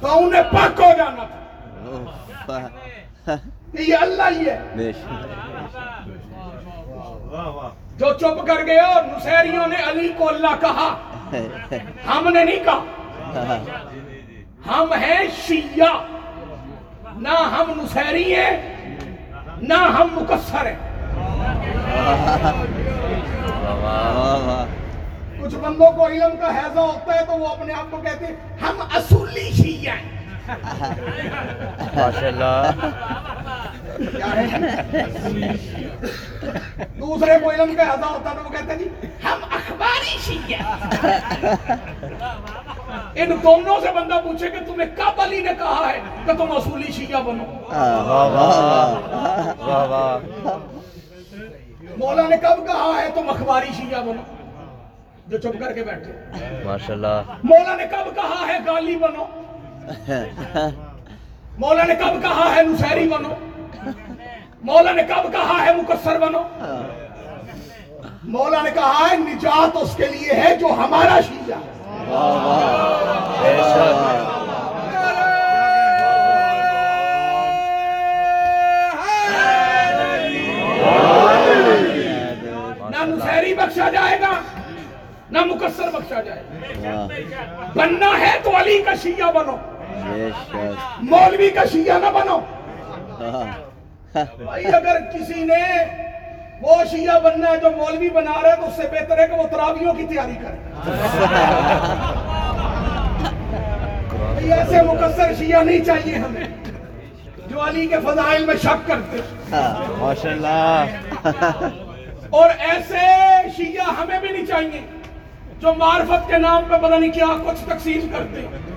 تو انہیں پاک ہو جانا تھا۔ یہ اللہ ہی ہے۔ جو چپ کر گئے اور نسیریوں نے علی کو اللہ کہا، ہم نے نہیں کہا۔ ہم ہیں شیعہ۔ نہ ہم نسیری ہیں، نہ ہم مکسر ہیں۔ کچھ بندوں کو علم کا حیضہ ہوتا ہے تو وہ اپنے آپ کو کہتے ہیں، ہم اصولی شیعہ ہیں۔ ماشاء اللہ دوسرے کو علم ہوتا تو وہ کہتے جی ہم اخباری شیعہ ان دونوں سے بندہ پوچھے کہ تمہیں کب علی نے کہا ہے کہ تم اصولی شیعہ بنو۔ مولا نے کب کہا ہے تم اخباری شیعہ بنو؟ جو چپ کر کے بیٹھے۔ ماشاءاللہ۔ مولا نے کب کہا ہے گالی بنو؟ مولا نے کب کہا ہے نسیری بنو مولا نے کب کہا ہے مکسر بنو مولا نے کہا ہے نجات اس کے لیے ہے جو ہمارا شیعہ نہ نسہری بخشا جائے گا نہ مکسر بخشا جائے گا بننا ہے تو علی کا شیعہ بنو مولوی کا شیعہ نہ بنو۔ واہ بھائی اگر کسی نے وہ شیعہ بننا ہے جو مولوی بنا رہا ہے تو اس سے بہتر ہے کہ وہ تراویوں کی تیاری کرے۔ ایسے مقصر شیعہ نہیں چاہیے ہمیں جو علی کے فضائل میں شک کرتے۔ ماشاء اللہ اور ایسے شیعہ ہمیں بھی نہیں چاہیے جو معرفت کے نام پہ پتہ نہیں کیا کچھ تقسیم کرتے۔ جیو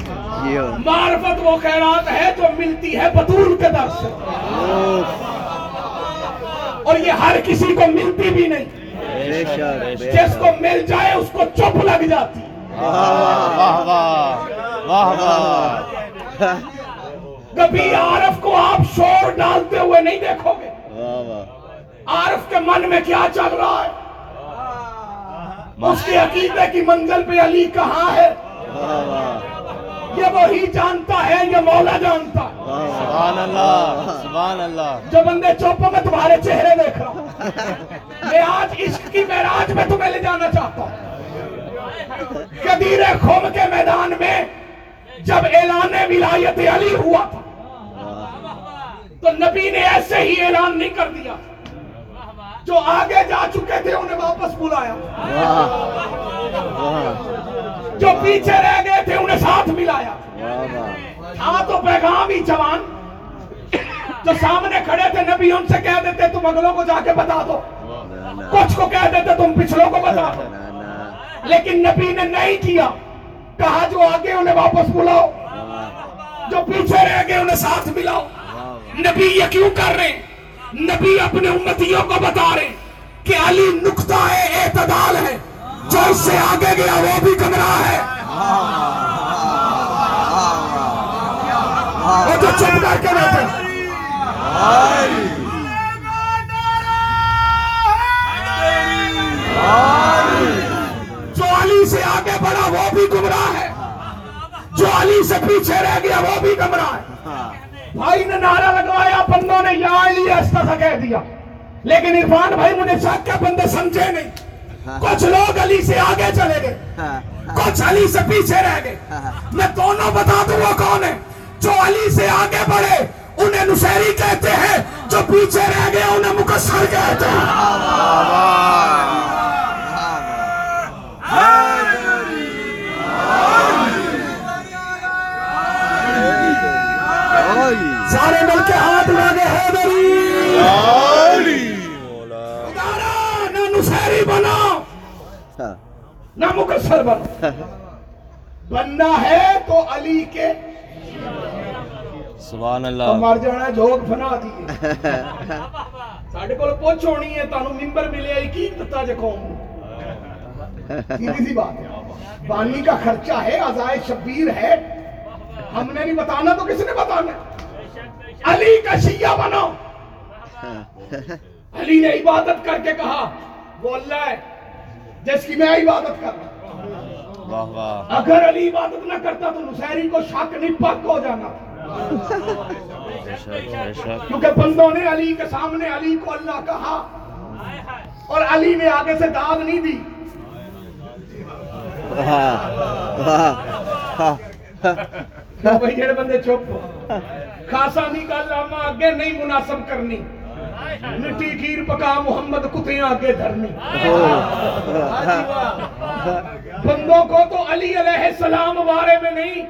معرفت وہ خیرات ہے جو ملتی ہے بطول کے در سے۔ اور یہ ہر کسی کو ملتی بھی نہیں۔ جس کو مل جائے اس کو چپ لگ جاتی۔ واہ واہ واہ واہ۔ کبھی عارف کو آپ شور ڈالتے ہوئے نہیں دیکھو گے واہ واہ۔ عارف کے من میں کیا چل رہا ہے؟ اس کے عقیدے کی منزل پہ علی کہاں ہے؟ واہ واہ۔ یہ وہی جانتا ہے یہ مولا جانتا ہے۔ سبحان اللہ سبحان اللہ جو بندے چوپ میں تمہارے چہرے دیکھ رہا ہوں۔ میں آج عشق کی معراج میں تمہیں لے جانا چاہتا ہوں۔ قدیر خوم کے میدان میں جب اعلان ولایت علی ہوا تھا تو نبی نے ایسے ہی اعلان نہیں کر دیا۔ جو آگے جا چکے تھے انہیں واپس بلایا۔ جو پیچھے رہ گئے تھے انہیں ساتھ ملایا۔ واہ واہ تھا تو پیغام ہی جوان۔ جو سامنے کھڑے تھے نبی ان سے کہہ دیتے، تم اگلوں کو جا کے بتا دو۔ کچھ کو کہہ دیتے، تم پچھلوں کو بتا دو۔ لیکن نبی نے نہیں کیا۔ کہا، جو آگے انہیں واپس بلاؤ۔ جو پیچھے رہ گئے انہیں ساتھ ملاؤ۔ نبی یہ کیوں کر رہے ہیں؟ نبی اپنے امتیوں کو بتا رہے ہیں کہ علی نقطہ ہے اعتدال ہے۔ جو اس سے آگے گیا وہ بھی گمراہ ہے۔ وہ جو چپ کر کے بیٹھے۔ جو علی سے آگے بڑھا وہ بھی گمراہ ہے۔ جو علی سے پیچھے رہ گیا وہ بھی گمراہ ہے۔ بھائی نے نعرہ لگوایا، بندوں نے یا علی ایسا سا کہہ دیا۔ لیکن عرفان بھائی مجھے شک کے بندے سمجھے نہیں۔ کچھ لوگ علی سے آگے چلے گئے۔ کچھ علی سے پیچھے رہ گئے۔ میں دونوں بتا دوں وہ کون ہے جو علی سے آگے بڑھے انہیں نشہری کہتے ہیں جو پیچھے رہ گئے انہیں مقصر کہتے ہیں۔ سارے مل کے ہاتھ لگے حیدری۔ نہ مقصر بنو۔ بننا ہے تو علی کے۔ سبحان اللہ۔ مر جانا جھوک بنا دیے۔ ساڈے کول پوچھ ہونی ہے تانوں ممبر ملے آئی کی دتا جے قوم؟ سیدھی سی بات ہے؟ بانی کا خرچہ ہے عزائے شبیر ہے۔ ہم نے نہیں بتانا تو کس نے بتانا؟ علی کا شیعہ بنو۔ علی نے عبادت کر کے کہا وہ اللہ ہے۔ جس کی میں عبادت کر رہا ہوں۔ واہ واہ۔ اگر علی عبادت نہ کرتا تو نصیری کو شک نہیں پک ہو جانا۔ کیونکہ بندوں نے علی کے سامنے علی کو اللہ کہا۔ اور علی نے آگے سے داد نہیں دی۔ بھائی جڑے بندے چپ خاصا نہیں گل آما آگے نہیں مناسب کرنی۔ مٹی کھیر پکا محمد کتیں آگے دھرنی۔ بندوں کو تو علی علیہ السلام بارے میں نہیں۔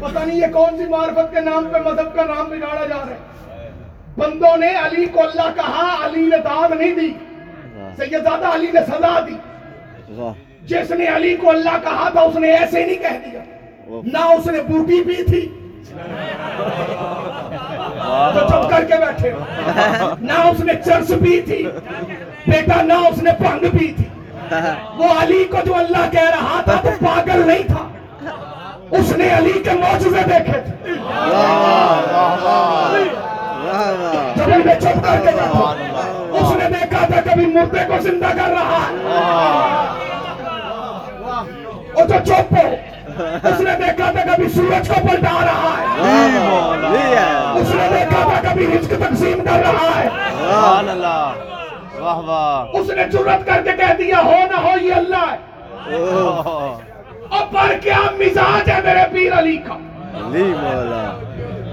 پتہ نہیں یہ کون سی معرفت کے نام پہ مذہب کا نام بگاڑا جا رہا ہے۔ بندوں نے علی کو اللہ کہا، علی نے داد نہیں دی۔ سیدزادہ علی نے سزا دی۔ جس نے علی کو اللہ کہا تھا، اس نے ایسے نہیں کہہ دیا۔ نہ اس نے بوٹی پی تھی۔ تو چپ کر کے بیٹھے ہو۔ نہ اس نے چرس پی تھی۔ بیٹا نہ اس نے پنگ پی تھی۔ وہ علی کو جو اللہ کہہ رہا تھا تو پاگل نہیں تھا۔ اس نے علی کے معجزے دیکھے تھے۔ جب انہیں چپ کر کے بیٹھا اس نے دیکھا تھا کبھی مردے کو زندہ کر رہا ہے۔ وہ جو چپ ہو اس نے دیکھا تھا کبھی سورج کو پلٹا رہا ہے۔ اس نے دیکھا تھا کبھی رزق تقسیم کر رہا ہے۔ سبحان اللہ واہ واہ۔ اس نے جرت کر کے کہہ دیا ہو نہ ہو یہ اللہ ہے۔ اور پر کیا مزاج ہے میرے پیر علی کا؟ علی مولا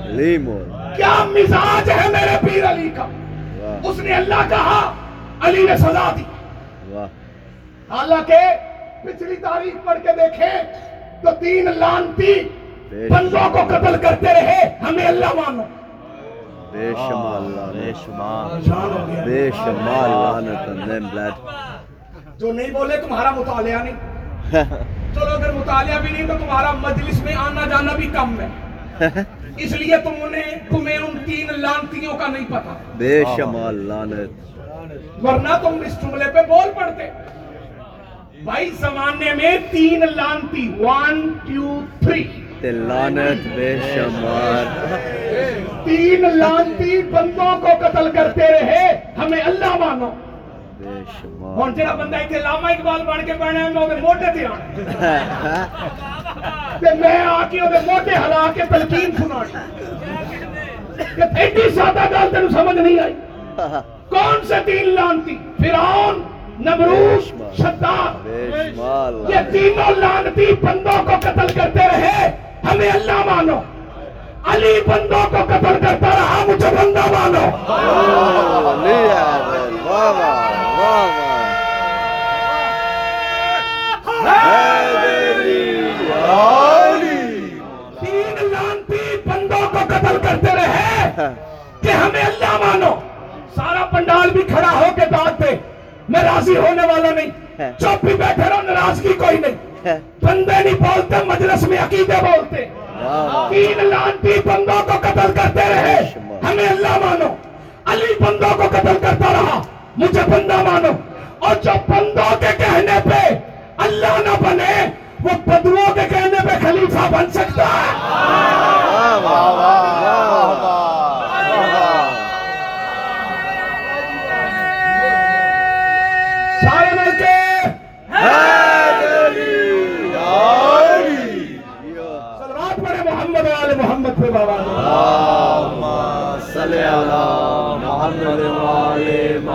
علی مولا۔ کیا مزاج ہے میرے پیر علی کا؟ اس نے اللہ کہا علی نے سزا دی۔ حالانکہ پچھلی تاریخ پڑھ کے دیکھیں تو تین لانتی بندوں کو قتل کرتے رہے ہمیں اللہ مانو۔ بے شمال بے شمال بے شمال لعنت۔ نیم بلڈ جو نہیں بولے تمہارا مطالعہ نہیں۔ چلو اگر مطالعہ بھی نہیں تو تمہارا مجلس میں آنا جانا بھی کم ہے۔ اس لیے تم انہیں تمہیں ان تین لانتیوں کا نہیں پتا۔ بے شمال لعنت۔ ورنہ تم اس جملے پہ بول پڑتے۔ بھائی زمانے میں تین لانتی ون ٹو تھری تے لعنت بے شمال تین لانتی بندوں کو قتل کرتے رہے ہمیں اللہ مانو۔ ہوں جہاں بندہ اتنے لاما اقبال بن کے ہے میں موٹے تے آنا۔ میں آ کے وہ موٹے ہلا کے تلقین سنانی کہ ایڈی سادہ گل تینوں سمجھ نہیں آئی۔ کون سے تین لانتی؟ فرعون نمروز شداد یہ تینوں لانتی بندوں کو قتل کرتے رہے۔ ہمیں اللہ مانو۔ علی بندوں کو قتل کرتا رہا مجھے بندہ مانو۔ تین لانتی بندوں کو قتل کرتے رہے کہ ہمیں اللہ مانو۔ سارا پنڈال بھی کھڑا ہو کے داد دے میں راضی ہونے والا نہیں۔ چپ بھی بیٹھے رہو ناراضگی کوئی نہیں۔ بندے نہیں بولتے مجلس میں عقیدے بولتے۔ تین لانتی بندوں کو قتل کرتے رہے۔ ہمیں اللہ مانو۔ علی بندوں کو قتل کرتا رہا۔ مجھے بندہ مانو۔ اور جو بندوں کے کہنے پہ اللہ نہ بنے وہ بدووں کے کہنے پہ خلیفہ بن سکتا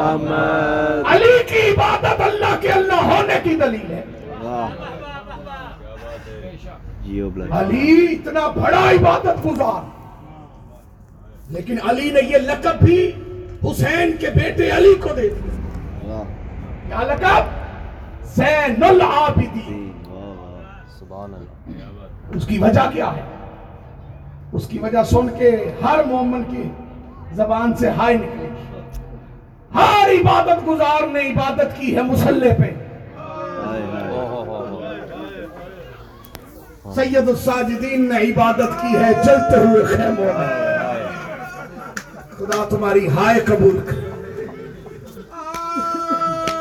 محمد. علی کی عبادت اللہ کے اللہ ہونے کی دلیل ہے. بلڈ علی اتنا بڑا عبادت گزار. لیکن علی نے یہ لقب بھی حسین کے بیٹے علی کو دے دیا کیا لقب؟ زین العابدین. واہ واہ. سبحان اللہ. اس کی وجہ کیا ہے؟ اس کی وجہ سن کے ہر مومن کی زبان سے ہائے نکلے. ہر عبادت گزار نے عبادت کی ہے مسلح پہ۔ سید الساجدین نے عبادت کی ہے جلتے ہوئے خیموں میں۔ خدا تمہاری ہائے قبول کرے۔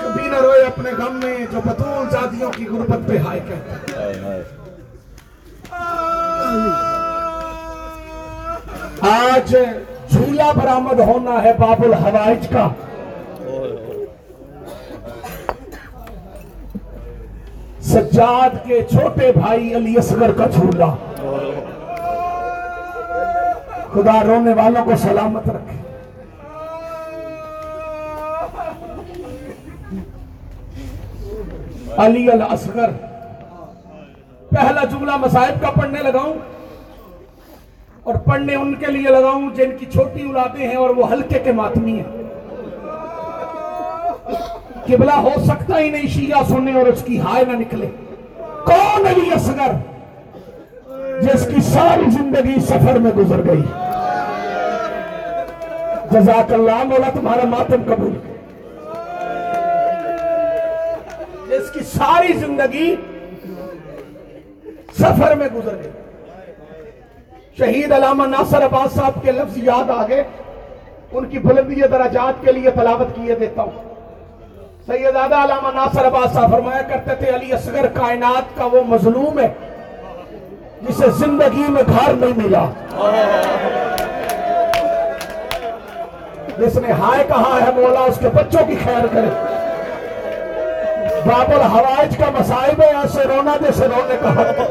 کبھی نہ روئے اپنے غم میں جو بطول زادیوں کی غربت پہ ہائے کہتا ہے آج جھولا برآمد ہونا ہے باب الحوائج کا۔ سجاد کے چھوٹے بھائی علی اصغر کا جھولا۔ خدا رونے والوں کو سلامت رکھے۔ علی الاصغر۔ پہلا جملہ مصائب کا پڑھنے لگاؤں اور پڑھنے ان کے لیے لگاؤں جن کی چھوٹی اولادیں ہیں اور وہ ہلکے کے ماتمی ہیں۔ قبلہ ہو سکتا ہی نہیں، شیعہ سننے اور اس کی ہائے نہ نکلے۔ کون علی اصغر جس کی ساری زندگی سفر میں گزر گئی؟ جزاک اللہ، مولا تمہارا ماتم قبول۔ جس کی ساری زندگی سفر میں گزر گئی۔ شہید علامہ ناصر عباس صاحب کے لفظ یاد آگے ان کی بلندی درجات کے لیے تلاوت کیے دیتا ہوں۔ سیدادہ علامہ ناصر عباس صاحب فرمایا کرتے تھے، علی اصغر کائنات کا وہ مظلوم ہے جسے زندگی میں گھر نہیں ملا۔ جس نے ہائے کہا ہے مولا، اس کے بچوں کی خیر کرے۔ باب الحوائج کا مسائب ہے، یہاں سے رونا جیسے رونے کا۔ حق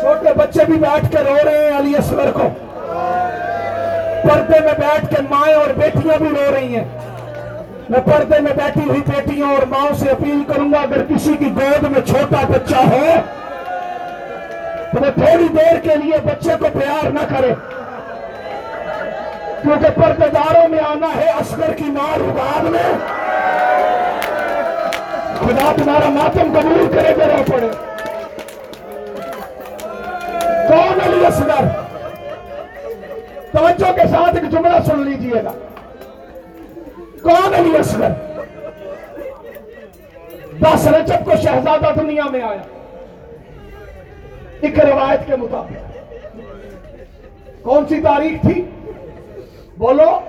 چھوٹے بچے بھی بیٹھ کے رو رہے ہیں علی اصغر کو۔ پردے میں بیٹھ کے مائیں اور بیٹیاں بھی رو رہی ہیں۔ میں پردے میں بیٹھی ہوئی بیٹیوں اور ماؤں سے اپیل کروں گا، اگر کسی کی گود میں چھوٹا بچہ ہو تو وہ تھوڑی دیر کے لیے بچے کو پیار نہ کرے۔ کیونکہ پردے داروں میں آنا ہے اسکر کی مار اباد میں۔ خدا تمہارا ماتم قبول کرے گا پڑے۔ کون علی اصغر؟ توجہ کے ساتھ ایک جملہ سن لیجیے گا۔ کون علی اصغر دس رجب کو شہزادہ دنیا میں آیا۔ ایک روایت کے مطابق۔ کون سی تاریخ تھی؟ بولو۔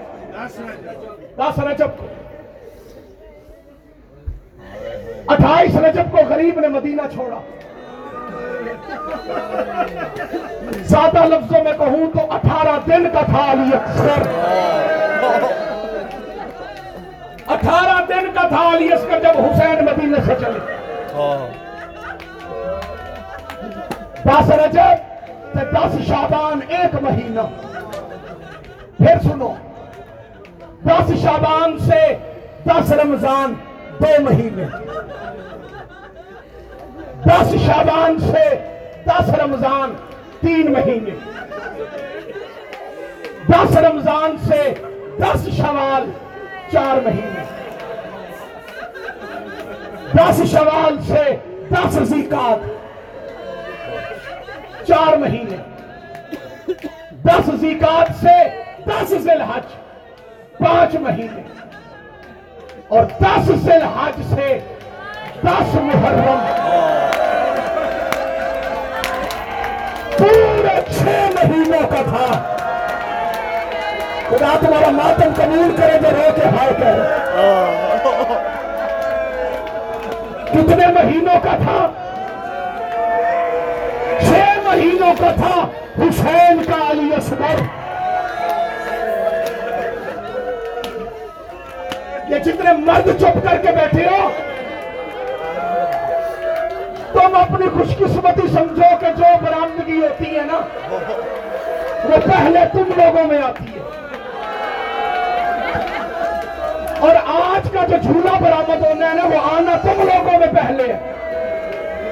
دس رجب کو۔ اٹھائیس رجب کو غریب نے مدینہ چھوڑا۔ زیادہ لفظوں میں کہوں تو اٹھارہ دن کا تھا علی اکثر۔ اٹھارہ دن کا تھا علی اکثر جب حسین مدینہ سے چلے۔ دس رجب دس شابان ایک مہینہ۔ پھر سنو۔ دس شابان سے دس رمضان دو مہینے۔ دس شابان سے دس رمضان تین مہینے۔ دس رمضان سے دس شوال۔ چار مہینے دس شوال سے دس زیقات چار مہینے دس زیقات سے دس ذی الحج پانچ مہینے اور دس ذی الحج سے دس محرم پورے چھ مہینوں کا تھا خدا تمہارا ماتم قبول کرے جو رو کے ہائے کہہ کتنے مہینوں کا تھا؟ چھ مہینوں کا تھا حسین کا علی اصغر یہ جتنے مرد چپ کر کے بیٹھے ہو، تم اپنی خوش قسمتی سمجھو کہ جو برآمدگی ہوتی ہے نا، وہ پہلے تم لوگوں میں آتی ہے۔ اور آج کا جو جھولا برآمد ہونا ہے نا، وہ آنا تم لوگوں میں پہلے ہے۔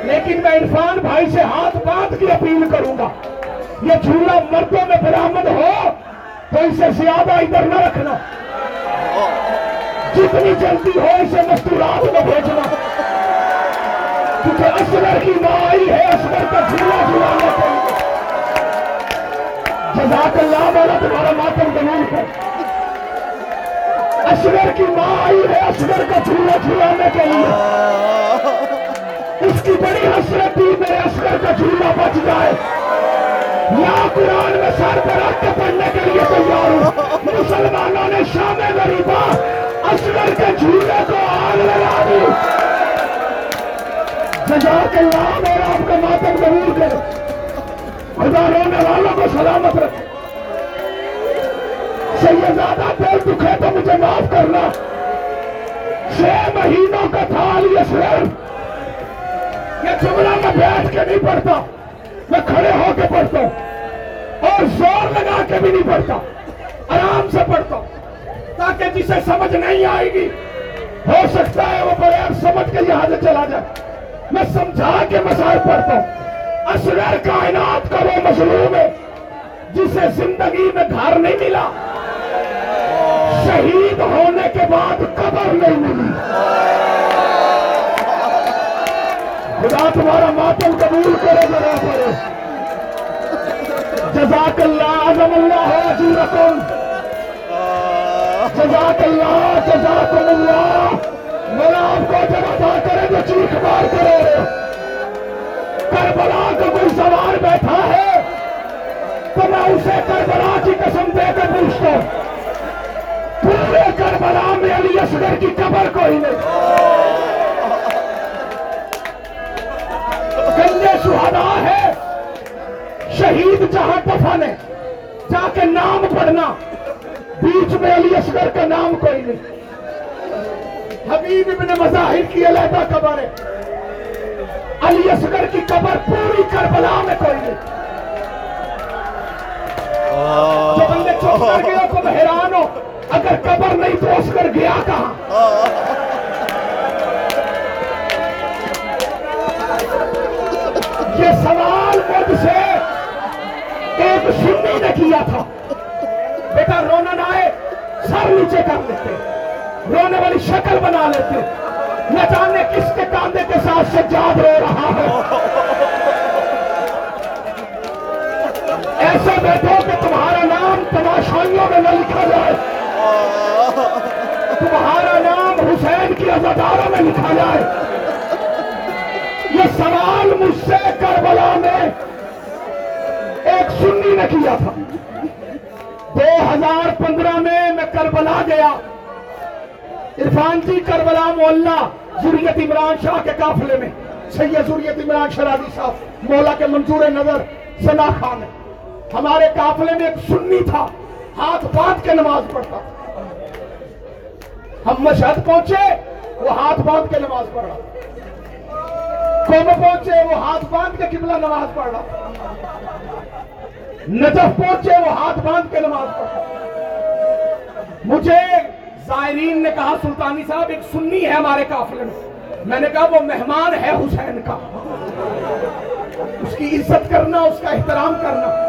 لیکن میں عرفان بھائی سے ہاتھ باندھ کی اپیل کروں گا، یہ جھولا مردوں میں برآمد ہو تو اسے زیادہ ادھر نہ رکھنا۔ جتنی جلدی ہو، اسے مستورات میں بھیجنا۔ کیونکہ اصغر کی ماں آئی ہے، اصغر کا جھولا جھولانے کے لیے جزاک اللہ مولا تمہارا ماتم قبول کر۔ اصغر کی ماں آئی ہے اصغر کا جھولا جھولانے کے لیے۔ اس کی بڑی حسرت تھی، میرے اصغر کا جھولا بچ جائے۔ یا قرآن میں سر پر رکھ کے پڑھنے کے لیے تیار ہوں۔ مسلمانوں نے شام غریبہ اصغر کے جھولے کو آگ لگا دی۔ جزاک اللہ، میرا آپ کا ماتم قبول کرے۔ خدا رونے والوں کو سلامت رکھے۔ سیدادہ دل دکھے تو مجھے معاف کرنا۔ چھ مہینوں کا تھا علی اصغر۔ یہ جملہ میں بیٹھ کے نہیں پڑھتا۔ میں کھڑے ہو کے پڑھتا ہوں۔ اور زور لگا کے بھی نہیں پڑھتا۔ آرام سے پڑھتا ہوں۔ تاکہ جسے سمجھ نہیں آئے گی، ہو سکتا ہے وہ بغیر سمجھ کے یہاں سے چلا جائے۔ میں سمجھا کے مسائل پڑھتا ہوں۔ اصغر کائنات کا وہ مظلوم ہے۔ جسے زندگی میں گھر نہیں ملا۔ شہید ہونے کے بعد قبر نہیں ملی۔ خدا تمہارا ماتم قبول کرے ذرا پڑے جزاک اللہ عظم اللہ اجورکم۔ جزاک اللہ جزاکم اللہ۔ مولا آپ کو جب عطا کرے تو چیخ مار کرو کربلا کا کوئی سوار بیٹھا ہے۔ تو میں اسے کربلا کی قسم دے کر پوچھتا ہوں۔ پورے کربلا میں علی اصغر کی قبر کوئی نہیں۔ گندے شہداء ہے۔ شہید جہاں دفن ہے جا کے نام پڑھنا۔ بیچ میں علی اصغر کا نام کوئی نہیں۔ حبیب ابن مظاہر کی علیحدہ قبر ہے۔ علی اصغر کی قبر پوری کربلا میں کوئی نہیں۔ جو بندے چھپ کر گئے ہو تم حیران ہو اگر قبر نہیں تو اس کر گیا کہاں؟ یہ سوال مجھ سے ایک سنی نے کیا تھا۔ بیٹا رونا نہ آئے، سر نیچے کر لیتے۔ رونے والی شکل بنا لیتے۔ نہ جانے کس کے کاندھے کے ساتھ سجاد رو رہا ہے۔ ایسے بیٹھو۔ تماشائیوں میں نہ لکھا جائے۔ تمہارا نام حسین کی عزاداروں میں لکھا جائے۔ یہ سوال مجھ سے کربلا میں ایک سنی نے کیا تھا۔ دو ہزار پندرہ میں میں کربلا گیا۔ عرفان جی کربلا مولا ضروریت عمران شاہ کے قافلے میں۔ سید ضروریت عمران شرادی صاحب، مولا کے منظور نظر، سنا خان۔ ہمارے قافلے میں ایک سنی تھا۔ ہاتھ باندھ کے نماز پڑھتا۔ ہم مشہد پہنچے، وہ ہاتھ باندھ کے نماز پڑھ رہا قوم پہنچے، وہ ہاتھ باندھ کے قبلہ نماز پڑھ رہا نجف پہنچے، وہ ہاتھ باندھ کے نماز پڑھ رہا مجھے زائرین نے کہا، سلطانی صاحب، ایک سنی ہے ہمارے قافلے میں۔ میں نے کہا، وہ مہمان ہے حسین کا۔ اس کی عزت کرنا، اس کا احترام کرنا۔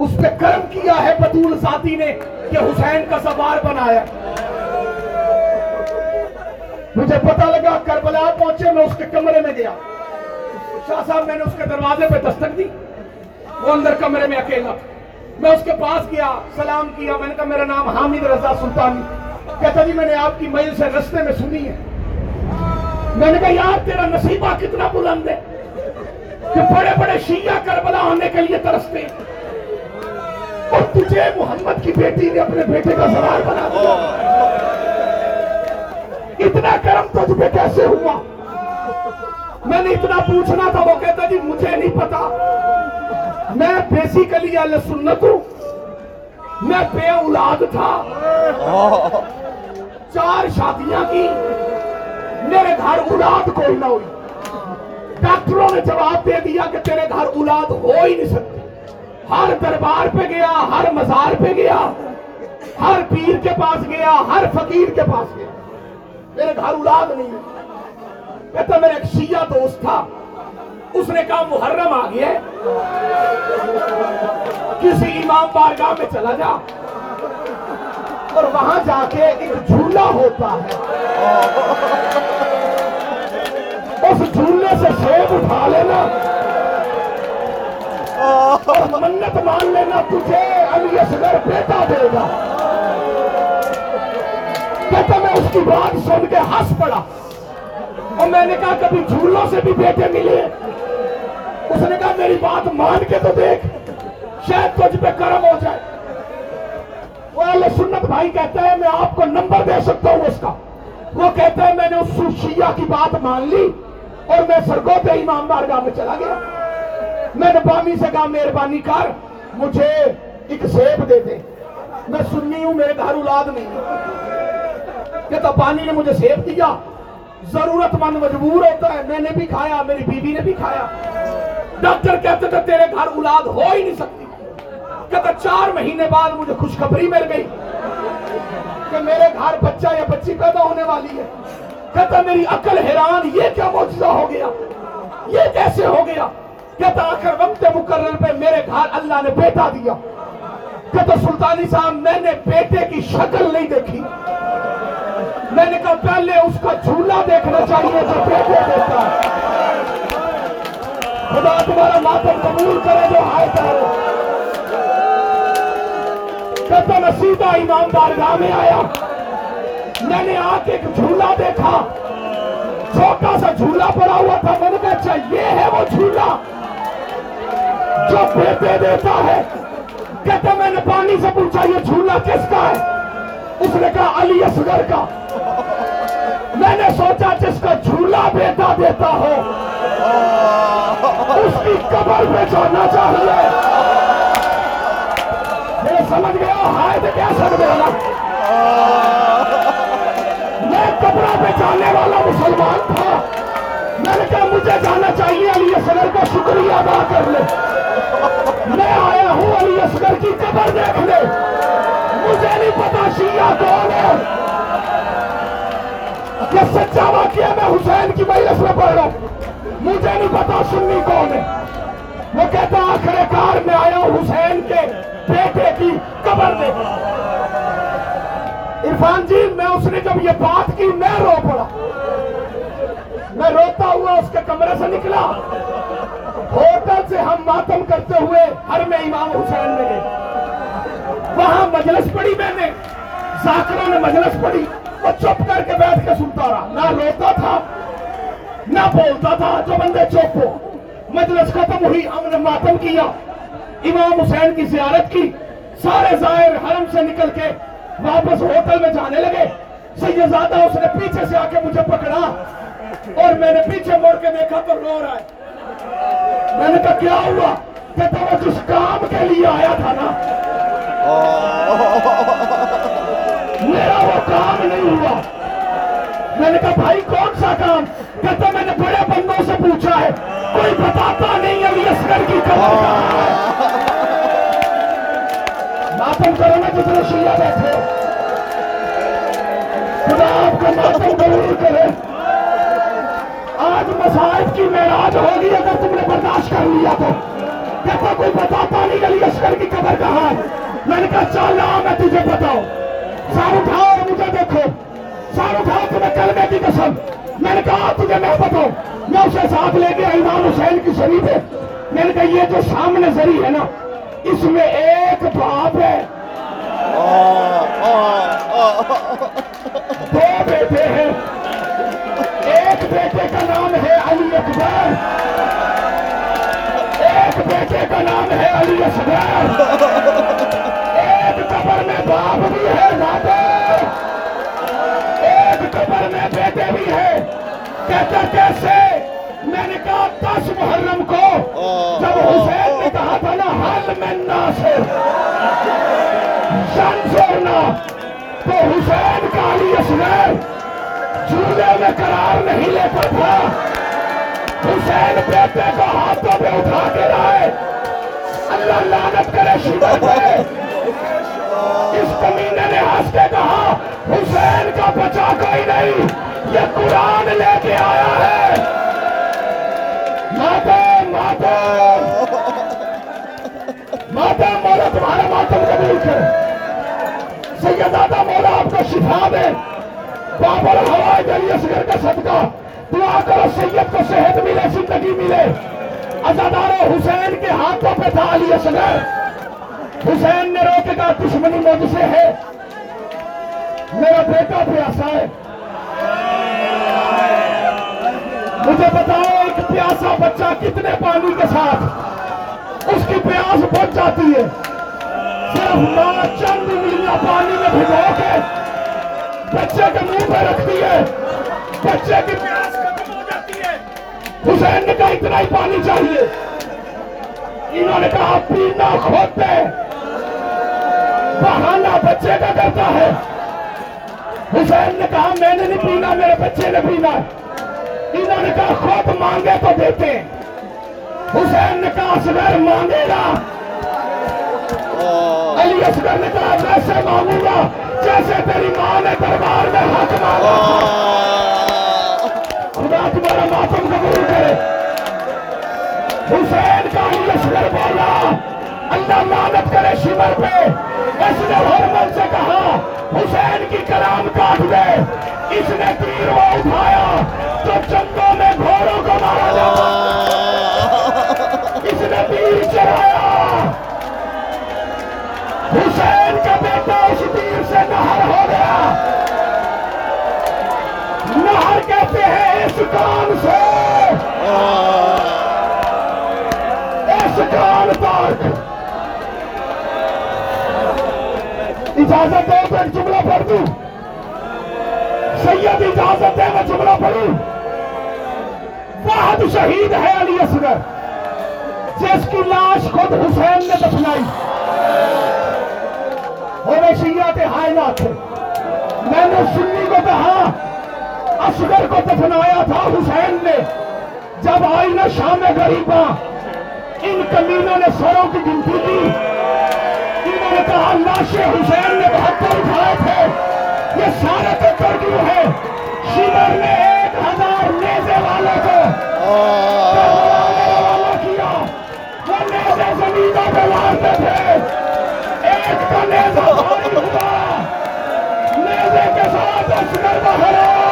اس پہ کرم کیا ہے بطول ذاتی نے کہ حسین کا سوار بنایا۔ مجھے پتا لگا کربلا پہنچے، میں اس کے کمرے میں گیا۔ شاہ صاحب، میں نے اس کے دروازے پہ دستک دی۔ وہ اندر کمرے میں اکیلا۔ میں اس کے پاس گیا، سلام کیا۔ میں نے کہا، میرا نام حامد رضا سلطانی۔ کہتا جی میں نے آپ کی میل سے رستے میں سنی ہے۔ میں نے کہا، یار، تیرا نصیبہ کتنا بلند ہے کہ بڑے بڑے شیعہ کربلا ہونے کے لیے ترستے ہیں۔ اور تجھے محمد کی بیٹی نے اپنے بیٹے کا سوار بنا دیا۔ اتنا کرم تجھ پہ کیسے ہوا؟ میں نے اتنا پوچھنا تھا، وہ کہتا جی مجھے نہیں پتا۔ میں بیسیکلی اہل سنت ہوں۔ میں بے اولاد تھا۔ چار شادیاں کی۔ میرے گھر اولاد کوئی نہ ہوئی۔ ڈاکٹروں نے جواب دے دیا کہ تیرے گھر اولاد ہو ہی نہیں سکتی۔ ہر دربار پہ گیا، ہر مزار پہ گیا، ہر پیر کے پاس گیا، ہر فقیر کے پاس گیا۔ میرے گھر اولاد نہیں ہے۔ کہتا میرا ایک شیعہ دوست تھا۔ اس نے کہا، محرم آ گیا کسی امام بارگاہ میں چلا جا۔ اور وہاں جا کے ایک جھولا ہوتا ہے۔ اس جھولے سے سیب اٹھا لینا۔ اور منت مان لینا تجھے، علی اصغر بیٹا دے گا۔ کہتا میں اس کی بات سن کے ہنس پڑا۔ اور میں نے کہا کبھی جھولوں سے بھی بیٹے ملے۔ اس نے کہا میری بات مان کے تو دیکھ، شاید تجھ پہ کرم ہو جائے۔ وہ اہل سنت بھائی کہتا ہے میں آپ کو نمبر دے سکتا ہوں اس کا۔ وہ کہتا ہے میں نے اس شیعہ کی بات مان لی اور میں سرگوتے امام بارگاہ میں چلا گیا۔ میں نے بانی سے کہا، مہربانی کر، مجھے ایک سیب دے دے۔ میں سنی ہوں، میرے گھر اولاد نہیں ہے۔ کہتا پانی نے مجھے سیب دیا۔ ضرورت مند مجبور ہوتا ہے۔ میں نے بھی کھایا، میری بیوی نے بھی کھایا۔ ڈاکٹر کہتے تھے، تیرے گھر اولاد ہو ہی نہیں سکتی۔ کہتا چار مہینے بعد مجھے خوشخبری مل گئی۔ کہ میرے گھر بچہ یا بچی پیدا ہونے والی ہے۔ کہتا میری عقل حیران، یہ کیا معجزہ ہو گیا؟ یہ کیسے ہو گیا؟ کہتا آخر وقت مقرر پہ میرے گھر اللہ نے بیٹا دیا۔ کہتا سلطانی صاحب میں نے بیٹے کی شکل نہیں دیکھی۔ میں نے کہا، پہلے اس کا جھولا دیکھنا چاہیے جو بیٹے دیتا ہے۔ خدا تمہارا ماتم قبول کرے جو ہائے کرے کہتا میں سیدھا امام بارگاہ میں آیا، میں نے آ کے ایک جھولا دیکھا۔ چھوٹا سا جھولا پڑا ہوا تھا۔ میں نے کہا اچھا یہ ہے وہ جھولا۔ جو بیٹے دیتا ہے، کہتا میں نے پانی سے پوچھا، یہ جھولا کس کا ہے؟ اس نے کہا، علی اصغر کا۔ میں نے سوچا، جس کا جھولا بیٹا دیتا ہو، اس کی قبر پہ جانا چاہیے۔ یہ سمجھ گیا ہائے، تو کیا سکتے ہو میں قبرہ پہ جانے والا مسلمان تھا۔ میں نے کہا مجھے جانا چاہیے علی اصغر کا شکریہ ادا کر لے۔ میں آیا ہوں علی اصغر کی قبر دیکھنے۔ مجھے نہیں پتا شیعہ کون ہے۔ یہ سچا واقعہ میں حسین کی مجلس میں پڑھ رہا ہوں۔ مجھے نہیں پتا سنی کون ہے۔ وہ کہتا آخر کار میں آیا ہوں حسین کے بیٹے کی قبر دیکھنے۔ عرفان جی میں اس نے جب یہ بات کی، میں رو پڑا۔ میں روتا ہوا اس کے کمرے سے نکلا۔ ہوٹل سے ہم ماتم کرتے ہوئے ہر میں امام حسین میں گئے۔ وہاں مجلس پڑی میں نے۔ ذاکروں نے مجلس پڑی وہ چپ کر کے بیٹھ کے سنتا رہا۔ نہ روتا تھا، نہ بولتا تھا۔ جو بندے چپ ہو، مجلس ختم ہوئی، ہم نے ماتم کیا۔ امام حسین کی زیارت کی۔ سارے ظاہر حرم سے نکل کے واپس ہوٹل میں جانے لگے۔ سیدزادہ اس نے پیچھے سے آ کے مجھے پکڑا۔ اور میں نے پیچھے مڑ کے دیکھا تو رو رہا ہے۔ میں نے کہا، کیا ہوا؟ کہتا وہ جس کام کے لیے آیا تھا نا۔ میرا وہ کام نہیں ہوا۔ میں نے کہا، بھائی، کون سا کام؟ کہتا میں نے بڑے بندوں سے پوچھا ہے۔ کوئی بتاتا نہیں علی اصغر کی قبر کہاں ہے۔ ماتم کرو نا جتنے شیعہ بیٹھے۔ خدا آپ کا ماتم قبول کرے۔ آج مسائب کی معراج ہوگی اگر تم نے برداشت کر لیا تو کہتا کوئی بتاتا نہیں علی اصغر کی قبر کہاں ہے میں نے کہا چل آ میں تجھے بتاؤں سار اٹھاؤ اور مجھے دیکھو سار اٹھاؤ تمہیں کلمے کی قسم میں نے کہا تجھے میں بتاؤں میں اسے ساتھ لے کے امام حسین کی شریف ہے میں نے کہا یہ جو سامنے زری ہے نا اس میں ایک باپ ہے دو بیٹے ہیں ایک بیٹے کا نام ہے علی اکبر۔ ایک بیٹے کا نام ہے علی اصغر ایک قبر میں باپ بھی ہے نادر ایک قبر میں بیٹے بھی ہے کہتا کیسے؟ میں نے کہا دس محرم کو۔ جب حسین نے کہا تھا نا، حل میں ناصر۔ شمسورنا تو حسین کا علی اصغر جھولے میں قرار نہیں لیتا تھا۔ حسین بیٹے کو ہاتھوں پہ اٹھا کے لائے۔ اللہ لعنت کرے شیبہ پہ اس کمینے نے ہنس کے کہا، حسین کا بچا کوئی نہیں، یہ قرآن لے کے آیا ہے۔ ماتم ماتم ماتم مولا تمہارا ماتم قبول کرے۔ سیدادہ مولا آپ کو شفا دے۔ بابر ہوائے علی اصغر کا صدقہ دعا کرو سید کو صحت ملے، زندگی ملے۔ ازادار حسین کے ہاتھوں پہ تھا علی اصغر۔ حسین نے روکے کہا دشمنی مجھ سے ہے۔ میرا بیٹا پیاسا ہے۔ مجھے بتاؤ ایک پیاسا بچہ کتنے پانی کے ساتھ اس کی پیاس بچ جاتی ہے۔ صرف ماں چند انگلیاں پانی میں بھگو کے بچے کے منہ پہ رکھتی ہے۔ بچے کی پیاس ختم ہو جاتی ہے۔ حسین نے کہا اتنا ہی پانی چاہیے۔ انہوں نے کہا پینا کھوتے بہانہ بچے کا کرتا ہے۔ حسین نے کہا میں نے نہیں پینا میرے بچے نے پینا۔ انہوں نے کہا خود مانگے تو دیتے ہیں۔ حسین نے کہا اصغر مانگے گا۔ علی اصغر نے کہا ویسے مانگوں گا۔ جیسے تیری ماں نے دربار میں حق مانگا خدا تمہارا ماتم قبول کرے۔ حسین کا علی اصغر بولا، اللہ لعنت کرے شمر پہ۔ اس نے ہرمن سے کہا، حسین کی کلام کاٹ دے۔ اس نے تیر وہ اٹھایا جو جنگوں میں گھوڑوں کو مارا جاتا۔ اس نے تیر چلایا حسین اس کان سے اس کان تک اجازت دو تو ایک جملہ پڑھ دوں سید اجازت ہے۔ میں جملہ پڑھوں واحد شہید ہے علی اصغر جس کی لاش خود حسین نے دفنائی ہوئے شیعہ کے حائلات تھے میں نے سنی کو کہا اسگر کو دفنایا تھا حسین نے۔ جب آئینہ شام غریباں ان کمینوں نے سروں کی گنتی دی انہوں نے کہا لاش حسین نے بہتر اٹھائے تھے۔ یہ سارے تو ترجیح ہے شیلر نے ایک ہزار نیزے والے کو والا کیا۔ وہ ایک کا نیزہ بھاری ہوا۔ نیزے کے ساتھ اصغر باہر